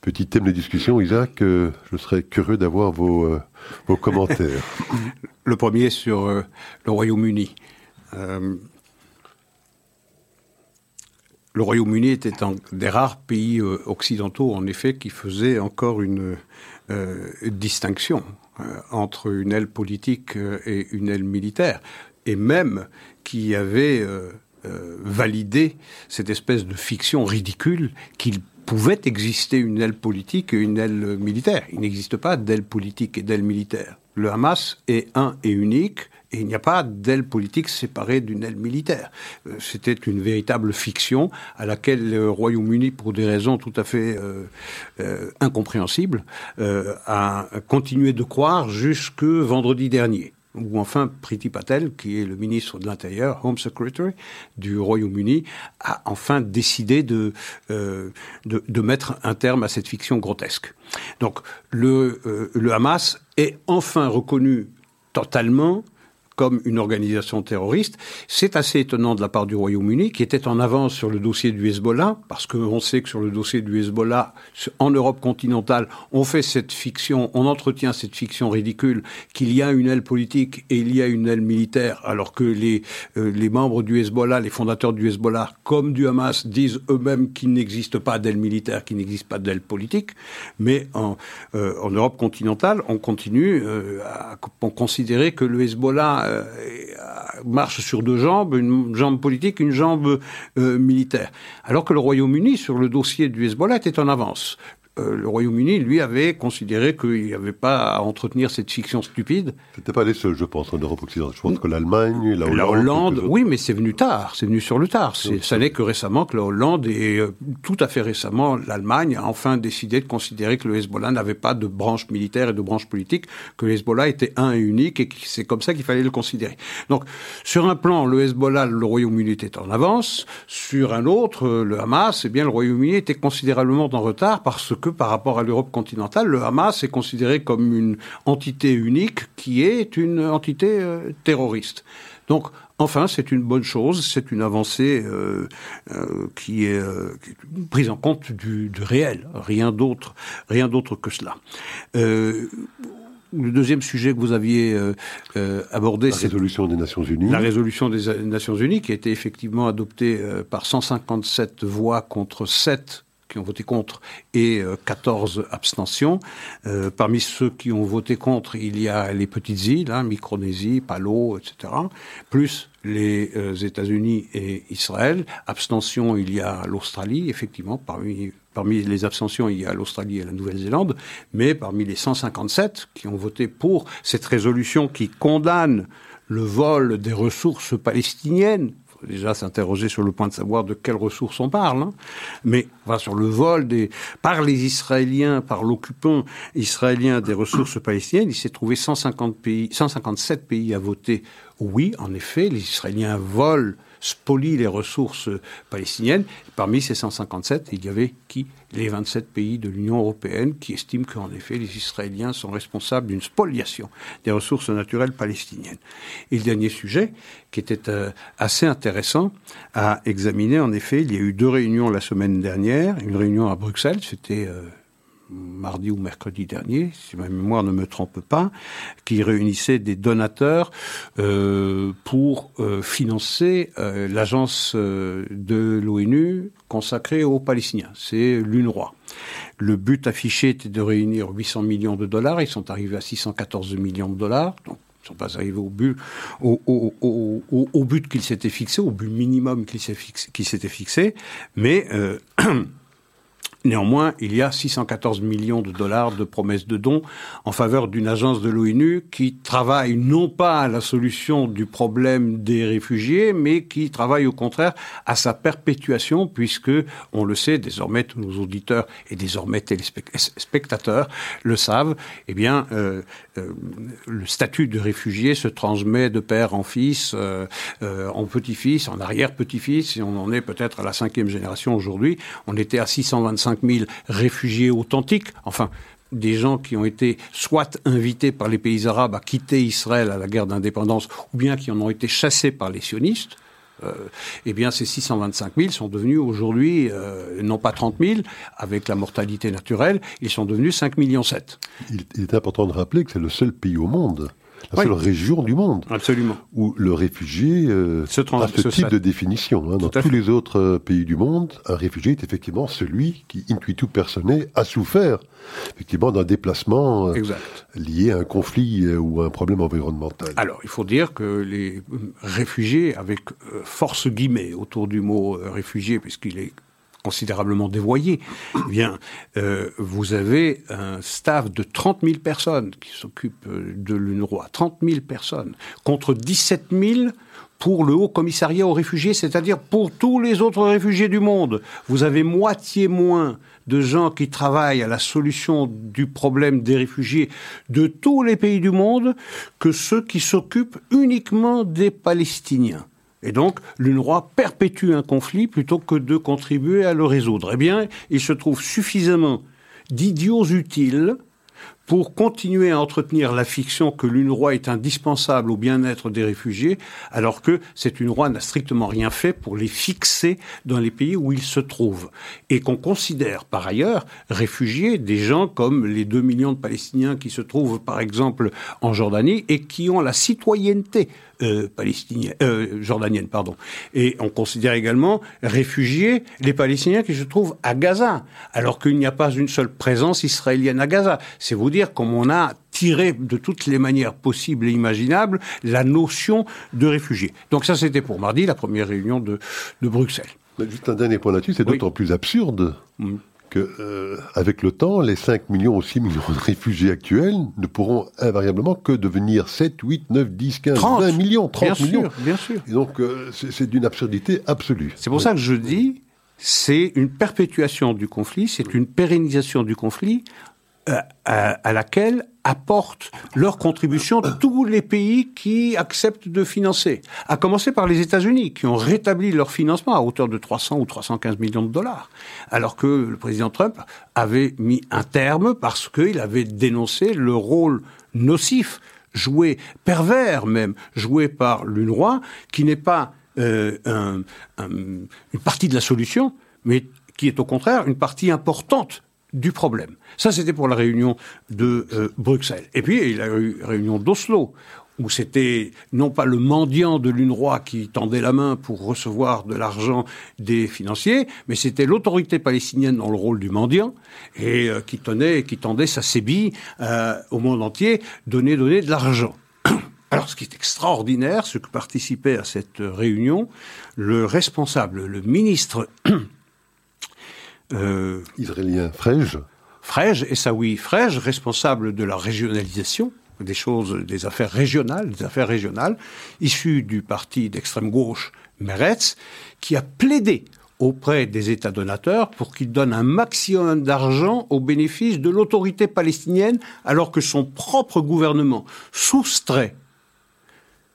petits thèmes de discussion. Isaac, euh, je serais curieux d'avoir vos, euh, vos commentaires. le premier sur le Royaume-Uni. Le Royaume-Uni était un des rares pays occidentaux, en effet, qui faisait encore une, distinction entre une aile politique et une aile militaire, et même qui avait euh, valider cette espèce de fiction ridicule qu'il pouvait exister une aile politique et une aile militaire. Il n'existe pas d'aile politique et d'aile militaire. Le Hamas est un et unique, et il n'y a pas d'aile politique séparée d'une aile militaire. Euh, c'était une véritable fiction à laquelle le Royaume-Uni, pour des raisons tout à fait euh, incompréhensibles, a continué de croire jusque vendredi dernier ou enfin Priti Patel, qui est le ministre de l'Intérieur, Home Secretary du Royaume-Uni, a enfin décidé de, euh, de, de, mettre un terme à cette fiction grotesque. Donc le, euh, le Hamas est enfin reconnu totalement comme une organisation terroriste. C'est assez étonnant de la part du Royaume-Uni, qui était en avance sur le dossier du Hezbollah, parce qu'on sait que sur le dossier du Hezbollah, en Europe continentale, on fait cette fiction, on entretient cette fiction ridicule qu'il y a une aile politique et il y a une aile militaire, alors que les, euh, les membres du Hezbollah, les fondateurs du Hezbollah, comme du Hamas, disent eux-mêmes qu'il n'existe pas d'aile militaire, qu'il n'existe pas d'aile politique. Mais en, euh, Europe continentale, on continue euh, à considérer que le Hezbollah euh, marche sur deux jambes, une jambe politique, une jambe euh, militaire. Alors que le Royaume-Uni, sur le dossier du Hezbollah, était en avance. Euh, le Royaume-Uni, lui, avait considéré qu'il n'y avait pas à entretenir cette fiction stupide. C'était pas les seuls, je pense, en Europe occidentale. Je pense que l'Allemagne, la Hollande. La Hollande, oui, mais c'est venu tard. C'est venu sur le tard. ça n'est que récemment que la Hollande et euh, tout à fait récemment l'Allemagne a enfin décidé de considérer que le Hezbollah n'avait pas de branche militaire et de branche politique, que le Hezbollah était un et unique et que c'est comme ça qu'il fallait le considérer. Donc, sur un plan, le Hezbollah, le Royaume-Uni était en avance. Sur un autre, le Hamas, eh bien, le Royaume-Uni était considérablement en retard parce que par rapport à l'Europe continentale, le Hamas est considéré comme une entité unique qui est une entité euh, terroriste. Donc, enfin, c'est une bonne chose, c'est une avancée euh, euh, qui, est, prise en compte du, réel, rien d'autre, rien d'autre que cela. le deuxième sujet que vous aviez abordé, c'est la résolution des Nations Unies. La résolution des Nations Unies, qui a été effectivement adoptée par 157 voix contre 7 qui ont voté contre et 14 euh, abstentions. Euh, parmi ceux qui ont voté contre, il y a les petites îles, hein, Micronésie, Palo, etc., plus les euh, États-Unis et Israël. Abstention, il y a l'Australie, effectivement, parmi, parmi les abstentions, il y a l'Australie et la Nouvelle-Zélande, mais parmi les 157 qui ont voté pour cette résolution qui condamne le vol des ressources palestiniennes déjà s'interroger sur le point de savoir de quelles ressources on parle, hein. mais sur le vol des, par les Israéliens, par l'occupant israélien des ressources palestiniennes, il s'est trouvé 150 pays, 157 pays à voter oui, en effet, les Israéliens volent spolie les ressources palestiniennes. Parmi ces 157, il y avait qui? Les 27 pays de l'Union européenne qui estiment qu'en effet, les Israéliens sont responsables d'une spoliation des ressources naturelles palestiniennes. Et le dernier sujet, qui était euh, assez intéressant à examiner, en effet, il y a eu deux réunions la semaine dernière, une réunion à Bruxelles, c'était... Mardi ou mercredi dernier, si ma mémoire ne me trompe pas, qui réunissait des donateurs euh, pour euh, financer euh, l'agence de l'ONU consacrée aux Palestiniens. C'est l'UNRWA. Le but affiché était de réunir 800 millions de dollars. Ils sont arrivés à 614 millions de dollars. Donc, ils ne sont pas arrivés au but, au, qu'ils s'étaient fixé, au but minimum qu'ils s'étaient fixé. Mais Néanmoins, il y a 614 millions de dollars de promesses de dons en faveur d'une agence de l'ONU qui travaille non pas à la solution du problème des réfugiés, mais qui travaille au contraire à sa perpétuation, puisque, on le sait, désormais tous nos auditeurs et désormais téléspectateurs le savent, eh bien, euh, euh, le statut de réfugié se transmet de père en fils, euh, euh en petit-fils, en arrière-petit-fils, et on en est peut-être à la cinquième génération aujourd'hui. On était à 625 000 réfugiés authentiques, enfin des gens qui ont été soit invités par les pays arabes à quitter Israël à la guerre d'indépendance, ou bien qui en ont été chassés par les sionistes. Euh, eh bien, ces 625 000 sont devenus aujourd'hui, euh, non pas 30 000, avec la mortalité naturelle, ils sont devenus 5 millions 7. Il, est important de rappeler que c'est le seul pays au monde la seule région du monde Absolument. où le réfugié euh, a ce type de définition. Hein. Dans tous les autres euh, pays du monde, un réfugié est effectivement celui qui, intuitu personne, a souffert effectivement d'un déplacement euh, lié à un conflit ou à un problème environnemental. Alors, il faut dire que les réfugiés, avec force guillemets autour du mot réfugié, puisqu'il est considérablement dévoyé, eh bien, euh, vous avez un staff de 30 000 personnes qui s'occupent euh, de l'UNRWA, 30 000 personnes, contre 17 000 pour le Haut Commissariat aux réfugiés, c'est-à-dire pour tous les autres réfugiés du monde. Vous avez moitié moins de gens qui travaillent à la solution du problème des réfugiés de tous les pays du monde que ceux qui s'occupent uniquement des Palestiniens. Et donc, l'UNRWA perpétue un conflit plutôt que de contribuer à le résoudre. Eh bien, il se trouve suffisamment d'idiots utiles pour continuer à entretenir la fiction que l'UNRWA est indispensable au bien-être des réfugiés, alors que cette UNRWA n'a strictement rien fait pour les fixer dans les pays où ils se trouvent. Et qu'on considère par ailleurs réfugiés des gens comme les 2 millions de Palestiniens qui se trouvent par exemple en Jordanie et qui ont la citoyenneté euh, palestinienne, euh, jordanienne, pardon. Et on considère également réfugiés les Palestiniens qui se trouvent à Gaza, alors qu'il n'y a pas une seule présence israélienne à Gaza. C'est vous dire comme on a tiré de toutes les manières possibles et imaginables la notion de réfugié. Donc ça, c'était pour mardi, la première réunion de, Bruxelles. juste un dernier point là-dessus, c'est d'autant plus absurde. Mm. Que, euh, avec le temps, les 5 millions ou 6 millions de réfugiés actuels ne pourront invariablement que devenir 7, 8, 9, 10, 15, 20 millions, 30 bien millions. Sûr, bien sûr. Et donc, euh, c'est d'une absurdité absolue. C'est pour ça que je dis, c'est une perpétuation du conflit, c'est une pérennisation du conflit euh, à, laquelle apportent leur contribution tous les pays qui acceptent de financer. À commencer par les États-Unis, qui ont rétabli leur financement à hauteur de 300 ou 315 millions de dollars, alors que le président Trump avait mis un terme parce qu'il avait dénoncé le rôle nocif, joué, pervers même, joué par l'UNRWA, qui n'est pas euh, une partie de la solution, mais qui est au contraire une partie importante du problème. Ça, c'était pour la réunion de euh, Bruxelles. Et puis, il y a eu la réunion d'Oslo, où c'était non pas le mendiant de l'UNRWA qui tendait la main pour recevoir de l'argent des financiers, mais c'était l'autorité palestinienne dans le rôle du mendiant et euh, qui tenait, qui tendait sa sébille euh, au monde entier, donner, donner de l'argent. Alors, ce qui est extraordinaire, ce que participait à cette réunion le responsable, le ministre Israélien Frege. Frege, Essaoui Frege, responsable de la régionalisation des choses, des affaires régionales, des affaires régionales, issu du parti d'extrême gauche Meretz, qui a plaidé auprès des États donateurs pour qu'ils donnent un maximum d'argent au bénéfice de l'autorité palestinienne, alors que son propre gouvernement soustrait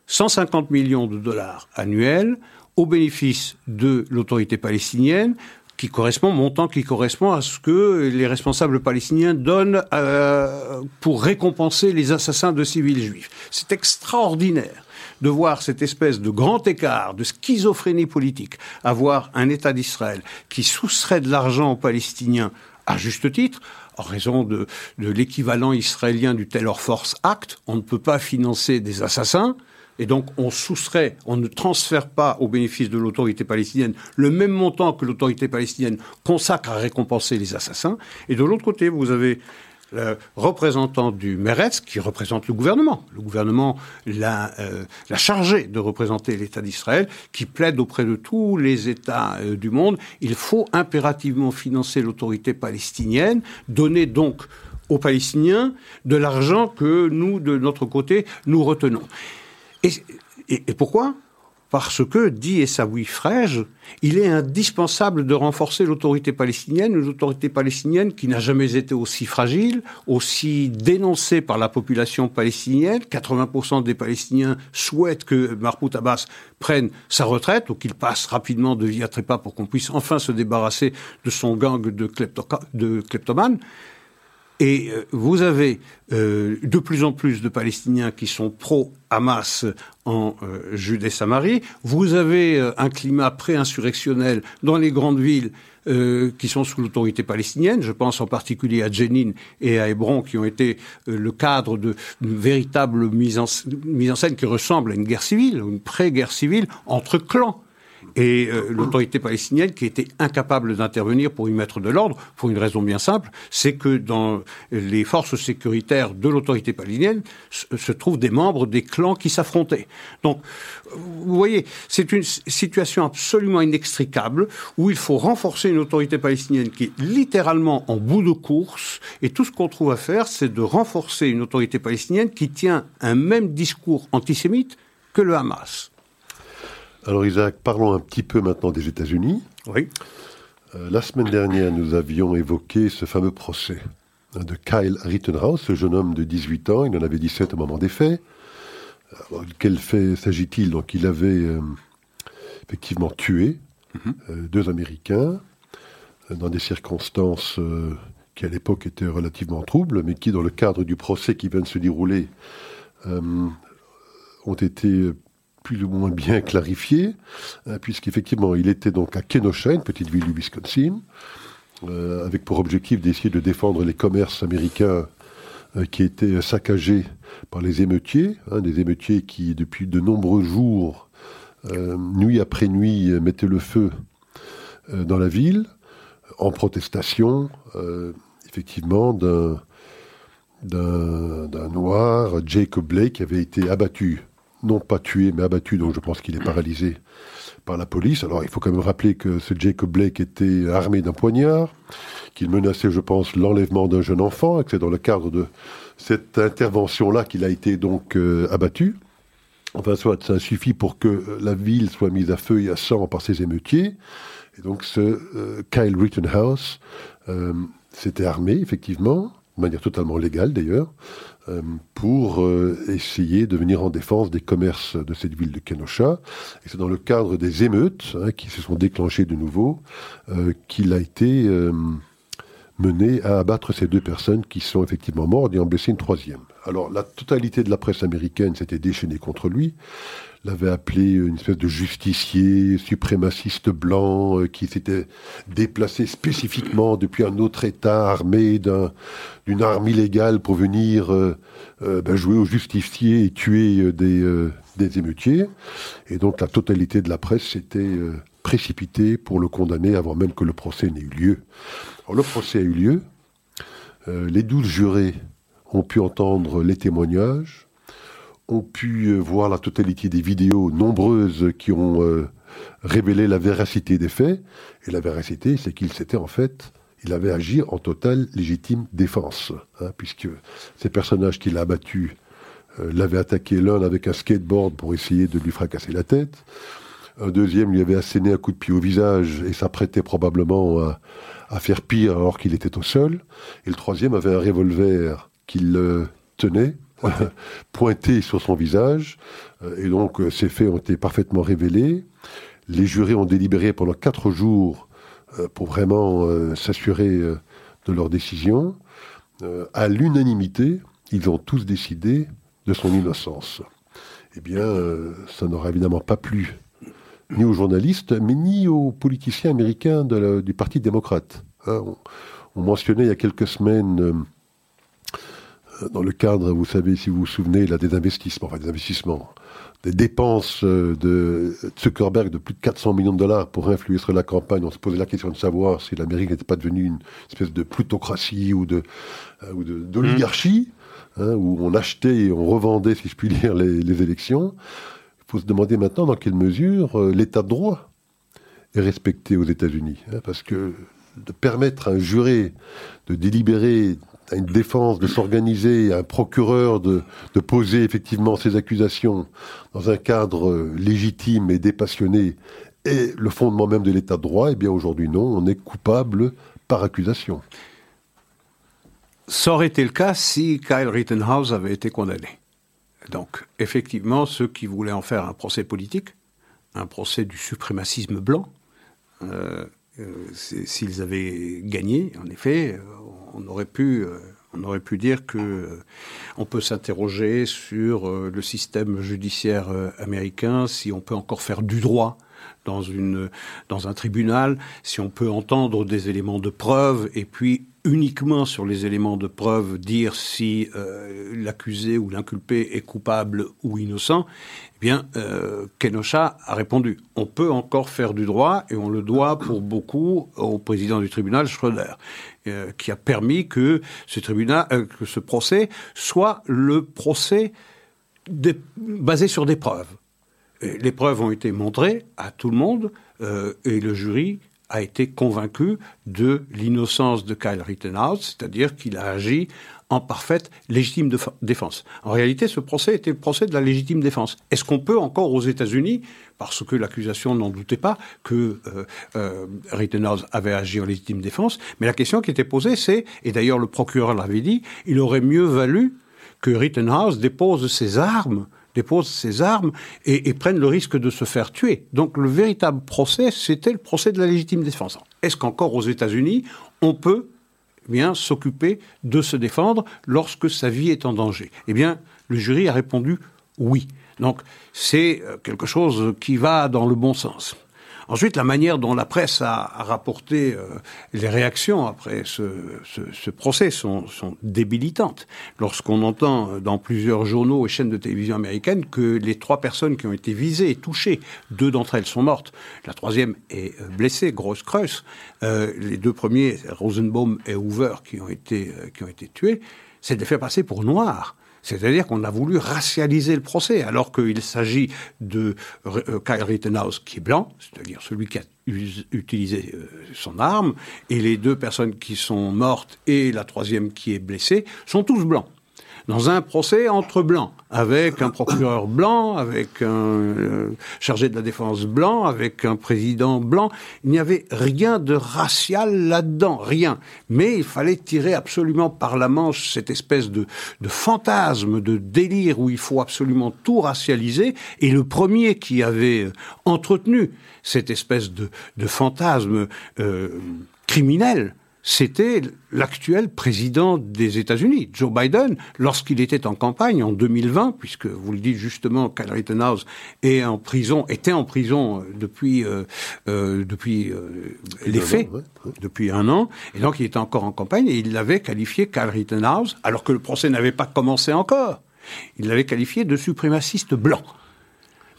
150 millions de dollars annuels au bénéfice de l'autorité palestinienne qui correspond, montant qui correspond à ce que les responsables palestiniens donnent euh, pour récompenser les assassins de civils juifs. C'est extraordinaire de voir cette espèce de grand écart, de schizophrénie politique, avoir un État d'Israël qui soustrait de l'argent aux Palestiniens à juste titre, en raison de, de l'équivalent israélien du Taylor Force Act, on ne peut pas financer des assassins, et donc on soustrait, on ne transfère pas au bénéfice de l'autorité palestinienne le même montant que l'autorité palestinienne consacre à récompenser les assassins. Et de l'autre côté, vous avez le représentant du Meretz, qui représente le gouvernement. Le gouvernement l'a euh, chargé de représenter l'État d'Israël, qui plaide auprès de tous les États euh, du monde. Il faut impérativement financer l'autorité palestinienne, donner donc aux Palestiniens de l'argent que nous, de notre côté, nous retenons. Et, pourquoi? Parce que, dit Essaoui Frege, il est indispensable de renforcer l'autorité palestinienne, une autorité palestinienne qui n'a jamais été aussi fragile, aussi dénoncée par la population palestinienne. 80% des Palestiniens souhaitent que Mahmoud Abbas prenne sa retraite ou qu'il passe rapidement de vie à trépas pour qu'on puisse enfin se débarrasser de son gang de, de kleptomanes. Et euh, vous avez euh, de plus en plus de Palestiniens qui sont pro-Hamas en euh, Judée-Samarie. Vous avez un climat pré-insurrectionnel dans les grandes villes qui sont sous l'autorité palestinienne. Je pense en particulier à Jenin et à Hébron, qui ont été le cadre d'une véritable mise en, mise en scène qui ressemble à une guerre civile, une pré-guerre civile entre clans et euh, l'autorité palestinienne qui était incapable d'intervenir pour y mettre de l'ordre, pour une raison bien simple, c'est que dans les forces sécuritaires de l'autorité palestinienne se trouvent des membres des clans qui s'affrontaient. Donc, vous voyez, c'est une situation absolument inextricable où il faut renforcer une autorité palestinienne qui est littéralement en bout de course, et tout ce qu'on trouve à faire, c'est de renforcer une autorité palestinienne qui tient un même discours antisémite que le Hamas. Alors Isaac, parlons un petit peu maintenant des États-Unis. Oui. Euh, la semaine dernière, nous avions évoqué ce fameux procès hein, de Kyle Rittenhouse, ce jeune homme de 18 ans, il en avait 17 au moment des faits. quel fait s'agit-il? Donc il avait euh, effectivement tué mhm. euh, deux Américains dans des circonstances qui à l'époque étaient relativement troubles, mais qui dans le cadre du procès qui vient de se dérouler ont été plus ou moins bien clarifié, euh, puisqu'effectivement, il était donc à Kenosha, une petite ville du Wisconsin, euh, avec pour objectif d'essayer de défendre les commerces américains euh, qui étaient saccagés par les émeutiers, hein, des émeutiers qui, depuis de nombreux jours, nuit après nuit, mettaient le feu dans la ville, en protestation, effectivement, d'un d'un noir, Jacob Blake, qui avait été abattu non pas tué, mais abattu, donc je pense qu'il est paralysé par la police. Alors il faut quand même rappeler que ce Jacob Blake était armé d'un poignard, qu'il menaçait, je pense, l'enlèvement d'un jeune enfant, et que c'est dans le cadre de cette intervention-là qu'il a été donc euh, abattu. Enfin, soit ça suffit pour que la ville soit mise à feu et à sang par ses émeutiers. Et donc ce euh, Kyle Rittenhouse euh, s'était armé, effectivement, de manière totalement légale d'ailleurs, pour euh, essayer de venir en défense des commerces de cette ville de Kenosha. Et c'est dans le cadre des émeutes hein, qui se sont déclenchées de nouveau euh, qu'il a été mené à abattre ces deux personnes qui sont effectivement mortes et en blessé une troisième. Alors la totalité de la presse américaine s'était déchaînée contre lui l'avait appelé une espèce de justicier suprémaciste blanc euh, qui s'était déplacé spécifiquement depuis un autre État armé d'une arme illégale pour venir euh, euh, ben, jouer au justicier et tuer des, des, émeutiers. Et donc la totalité de la presse s'était précipitée pour le condamner avant même que le procès n'ait eu lieu. Alors le procès a eu lieu. les douze jurés ont pu entendre les témoignages ont pu euh, voir la totalité des vidéos nombreuses qui ont euh, révélé la véracité des faits. Et la véracité, c'est qu'il s'était en fait, il avait agi en totale légitime défense, hein, puisque ces personnages qu'il a abattus euh, l'avaient attaqué l'un avec un skateboard pour essayer de lui fracasser la tête. Un deuxième lui avait asséné un coup de pied au visage et s'apprêtait probablement à, à, faire pire alors qu'il était au sol. Et le troisième avait un revolver qu'il tenait pointé sur son visage. et donc, ces faits ont été parfaitement révélés. Les jurés ont délibéré pendant quatre jours pour vraiment s'assurer de leur décision. à l'unanimité, ils ont tous décidé de son innocence. Eh bien, ça n'aura évidemment pas plu ni aux journalistes, mais ni aux politiciens américains du Parti démocrate. Hein, on, mentionnait il y a quelques semaines, euh, dans le cadre, vous savez, si vous vous souvenez, là, des investissements, enfin des investissements, des dépenses euh, de Zuckerberg de plus de 400 millions de dollars pour influer sur la campagne. On se posait la question de savoir si l'Amérique n'était pas devenue une espèce de plutocratie ou de euh, ou d'oligarchie, hein, où on achetait et on revendait, si je puis dire, les élections. Il faut se demander maintenant dans quelle mesure euh, l'état de droit est respecté aux États-Unis. Hein, parce que de permettre à un juré de délibérer, à une défense de s'organiser, à un procureur de, poser effectivement ses accusations dans un cadre euh, légitime et dépassionné, et le fondement même de l'état de droit, eh bien aujourd'hui non, on est coupable par accusation. Ça aurait été le cas si Kyle Rittenhouse avait été condamné. Donc, effectivement, ceux qui voulaient en faire un procès politique, un procès du suprémacisme blanc, euh, euh, s'ils avaient gagné, en effet, on aurait pu, on aurait pu dire que on peut s'interroger sur le système judiciaire américain, si on peut encore faire du droit dans, une, dans un tribunal, si on peut entendre des éléments de preuve et puis uniquement sur les éléments de preuve dire si euh, l'accusé ou l'inculpé est coupable ou innocent, eh bien, euh, Kenosha a répondu on peut encore faire du droit et on le doit pour beaucoup au président du tribunal Schroeder, euh, qui a permis que ce tribunal, que ce procès soit le procès basé sur des preuves. Les preuves ont été montrées à tout le monde et le jury a été convaincu de l'innocence de Kyle Rittenhouse, c'est-à-dire qu'il a agi en parfaite légitime défense. En réalité, ce procès était le procès de la légitime défense. Est-ce qu'on peut encore aux États-Unis, parce que l'accusation n'en doutait pas que euh, euh, Rittenhouse avait agi en légitime défense, mais la question qui était posée, c'est, et d'ailleurs le procureur l'avait dit, il aurait mieux valu que Rittenhouse dépose ses armes déposent ses armes et, prennent le risque de se faire tuer. Donc le véritable procès, c'était le procès de la légitime défense. Est-ce qu'encore aux États-Unis, on peut eh bien s'occuper de se défendre lorsque sa vie est en danger? Eh bien, le jury a répondu oui. Donc c'est euh, quelque chose qui va dans le bon sens. Ensuite, la manière dont la presse a, rapporté euh, les réactions après ce, procès sont, sont, débilitantes. Lorsqu'on entend euh, dans plusieurs journaux et chaînes de télévision américaines que les trois personnes qui ont été visées et touchées, deux d'entre elles sont mortes, la troisième est euh, blessée, grosse creuse, les deux premiers, Rosenbaum et Hoover, qui ont été, qui ont été tués, c'est de les faire passer pour noirs. C'est-à-dire qu'on a voulu racialiser le procès, alors qu'il s'agit de euh, Kyle Rittenhouse qui est blanc, c'est-à-dire celui qui a utilisé euh, son arme, et les deux personnes qui sont mortes et la troisième qui est blessée sont tous blancs dans un procès entre blancs, avec un procureur blanc, avec un euh, chargé de la défense blanc, avec un président blanc. Il n'y avait rien de racial là-dedans, rien. Mais il fallait tirer absolument par la manche cette espèce de, de fantasme, de délire où il faut absolument tout racialiser. Et le premier qui avait euh, entretenu cette espèce de, de fantasme euh, criminel, c'était l'actuel président des États-Unis, Joe Biden, lorsqu'il était en campagne en 2020, puisque vous le dites justement, Kyle Rittenhouse est en prison, était en prison euh, depuis euh, euh, depuis les faits, depuis un an, et donc il était encore en campagne et il l'avait qualifié Kyle Rittenhouse, alors que le procès n'avait pas commencé encore. Il l'avait qualifié de suprémaciste blanc.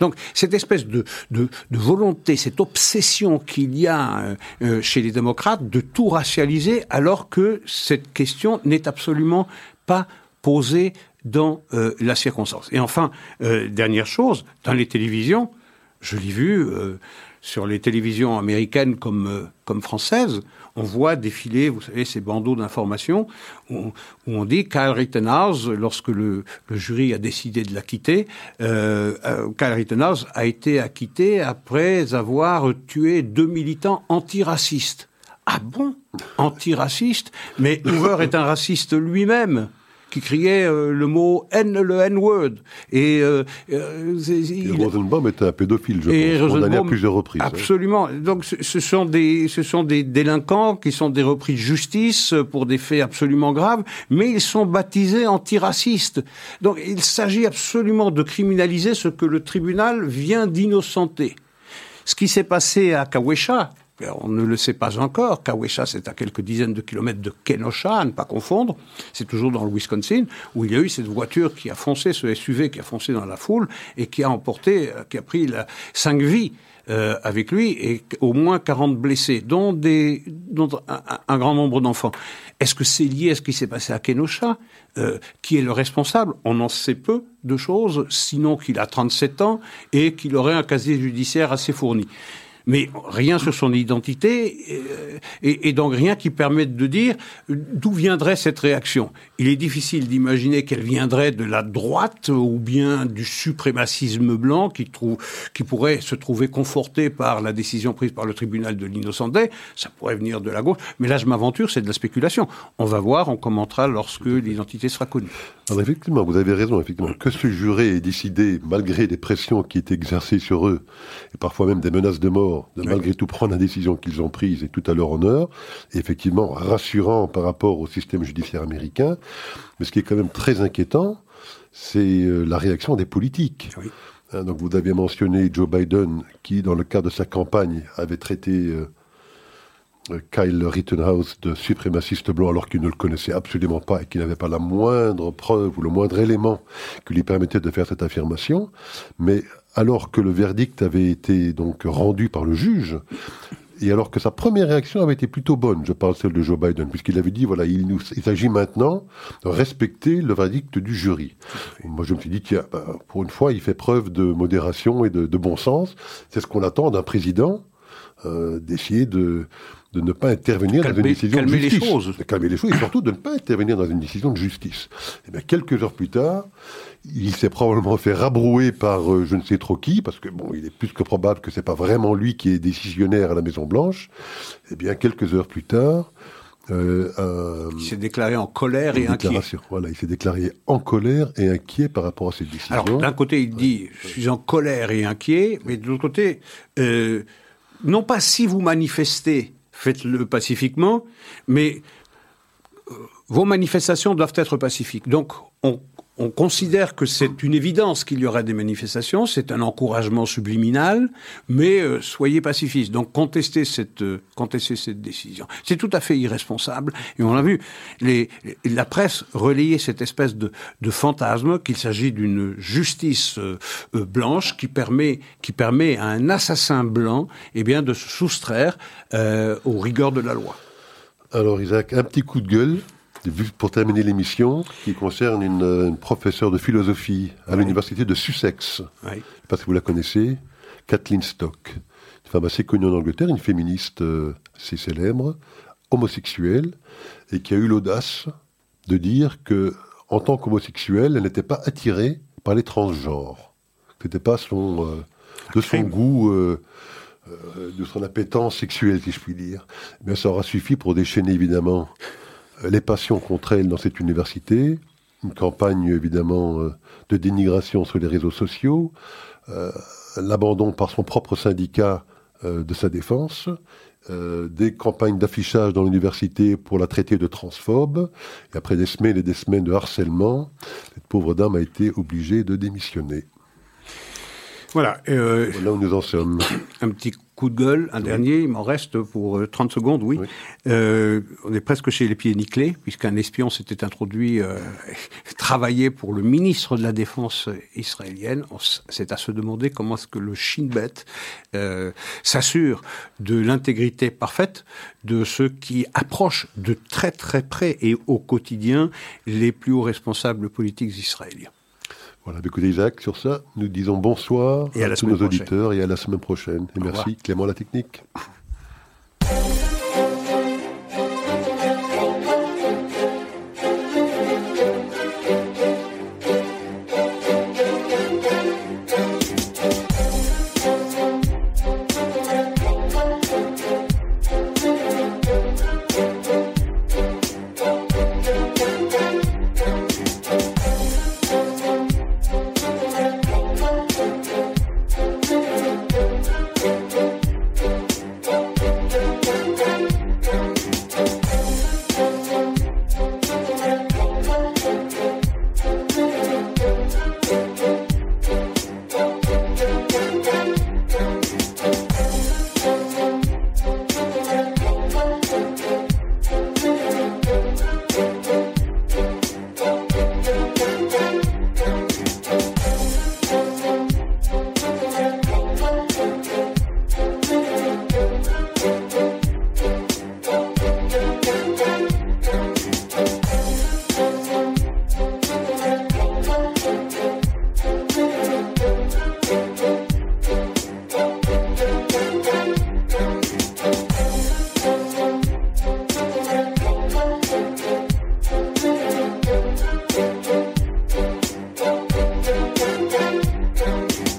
Donc cette espèce de, volonté, cette obsession qu'il y a euh, euh, chez les démocrates de tout racialiser alors que cette question n'est absolument pas posée dans euh, la circonstance. Et enfin, dernière chose, dans les télévisions, je l'ai vu sur les télévisions américaines comme, comme françaises, on voit défiler, vous savez, ces bandeaux d'information où, on dit Kyle Rittenhouse, lorsque le, jury a décidé de l'acquitter, euh, euh, Kyle Rittenhouse a été acquitté après avoir tué deux militants antiracistes. Ah bon? Antiracistes? Mais Hoover est un raciste lui-même. Qui criait euh, le mot N, le N-word. Et, euh, Rosenbaum était un pédophile, je et pense, condamné à plusieurs reprises. Absolument. Donc ce sont, des, ce sont des délinquants qui sont des repris de justice pour des faits absolument graves, mais ils sont baptisés antiracistes. Donc il s'agit absolument de criminaliser ce que le tribunal vient d'innocenter. Ce qui s'est passé à Kawesha, on ne le sait pas encore. Kawesha, c'est à quelques dizaines de kilomètres de Kenosha, à ne pas confondre. C'est toujours dans le Wisconsin, où il y a eu cette voiture qui a foncé, ce SUV qui a foncé dans la foule et qui a emporté, euh, qui a pris cinq vies. Euh, avec lui et au moins 40 blessés, dont, des, un, grand nombre d'enfants. Est-ce que c'est lié à ce qui s'est passé à Kenosha? Euh, Qui est le responsable? On en sait peu de choses, sinon qu'il a 37 ans et qu'il aurait un casier judiciaire assez fourni mais rien sur son identité, euh, et, donc rien qui permette de dire d'où viendrait cette réaction. Il est difficile d'imaginer qu'elle viendrait de la droite ou bien du suprémacisme blanc qui, trouve, qui pourrait se trouver conforté par la décision prise par le tribunal de l'innocenté. Ça pourrait venir de la gauche, mais là je m'aventure, c'est de la spéculation. On va voir, on commentera lorsque l'identité sera connue. Alors effectivement, vous avez raison, effectivement, que ce juré ait décidé, malgré des pressions qui étaient exercées sur eux, et parfois même des menaces de mort, de malgré tout prendre la décision qu'ils ont prise et tout à leur honneur, effectivement rassurant par rapport au système judiciaire américain. Mais ce qui est quand même très inquiétant, c'est euh, la réaction des politiques. Hein, donc vous aviez mentionné Joe Biden qui, dans le cadre de sa campagne, avait traité euh, euh, Kyle Rittenhouse de suprémaciste blanc alors qu'il ne le connaissait absolument pas et qu'il n'avait pas la moindre preuve ou le moindre élément qui lui permettait de faire cette affirmation. Mais alors que le verdict avait été donc rendu par le juge, et alors que sa première réaction avait été plutôt bonne, je parle celle de Joe Biden, puisqu'il avait dit, voilà, il, nous, il s'agit maintenant de respecter le verdict du jury. moi, je me suis dit, tiens, bah, pour une fois, il fait preuve de modération et de, bon sens. C'est ce qu'on attend d'un président, euh, d'essayer de, de ne pas intervenir dans une décision de justice. Calmer les choses. De calmer les choses et surtout de ne pas intervenir dans une décision de justice. Et bien, quelques heures plus tard, il s'est probablement fait rabrouer par euh, je ne sais trop qui, parce que bon, il est plus que probable que c'est pas vraiment lui qui est décisionnaire à la Maison Blanche. Et bien, quelques heures plus tard, euh, il s'est déclaré en colère et inquiet. Voilà, il s'est déclaré en colère et inquiet par rapport à cette décision. Alors, d'un côté, il dit je suis en colère et inquiet, mais de l'autre côté, euh, non pas si vous manifestez, faites-le pacifiquement, mais euh, vos manifestations doivent être pacifiques. Donc, on, on considère que c'est une évidence qu'il y aura des manifestations, c'est un encouragement subliminal, mais euh, soyez pacifistes. Donc contestez cette, euh, cette décision. C'est tout à fait irresponsable. Et on l'a vu, la presse relayait cette espèce de, de fantasme qu'il s'agit d'une justice euh, blanche qui permet, qui permet à un assassin blanc eh bien, de se soustraire aux rigueurs de la loi. Alors Isaac, un petit coup de gueule pour terminer l'émission, qui concerne une, professeure de philosophie à l'université de Sussex. Je ne sais pas si vous la connaissez, Kathleen Stock. Une femme assez connue en Angleterre, une féministe euh, assez célèbre, homosexuelle, et qui a eu l'audace de dire que, en tant qu'homosexuelle, elle n'était pas attirée par les transgenres. Ce n'était pas son, euh, de son goût. Euh, de son appétence sexuelle, si je puis dire. Mais ça aura suffi pour déchaîner évidemment euh, les passions contre elle dans cette université, une campagne évidemment euh, de dénigration sur les réseaux sociaux, euh, l'abandon par son propre syndicat de sa défense, des campagnes d'affichage dans l'université pour la traiter de transphobe, et après des semaines et des semaines de harcèlement, cette pauvre dame a été obligée de démissionner. Voilà. Euh, voilà où nous en sommes. Un petit coup de gueule, un dernier, il m'en reste pour 30 euh, secondes, oui. Euh, on est presque chez les pieds nickelés, puisqu'un espion s'était introduit, euh, pour le ministre de la Défense israélienne. C'est à se demander comment est-ce que le Shin Bet euh, s'assure de l'intégrité parfaite de ceux qui approchent de très très près et au quotidien les plus hauts responsables politiques israéliens. Voilà, écoutez Jacques, sur ça, nous disons bonsoir à, tous nos auditeurs et à la semaine prochaine. Et merci. Clément La Technique.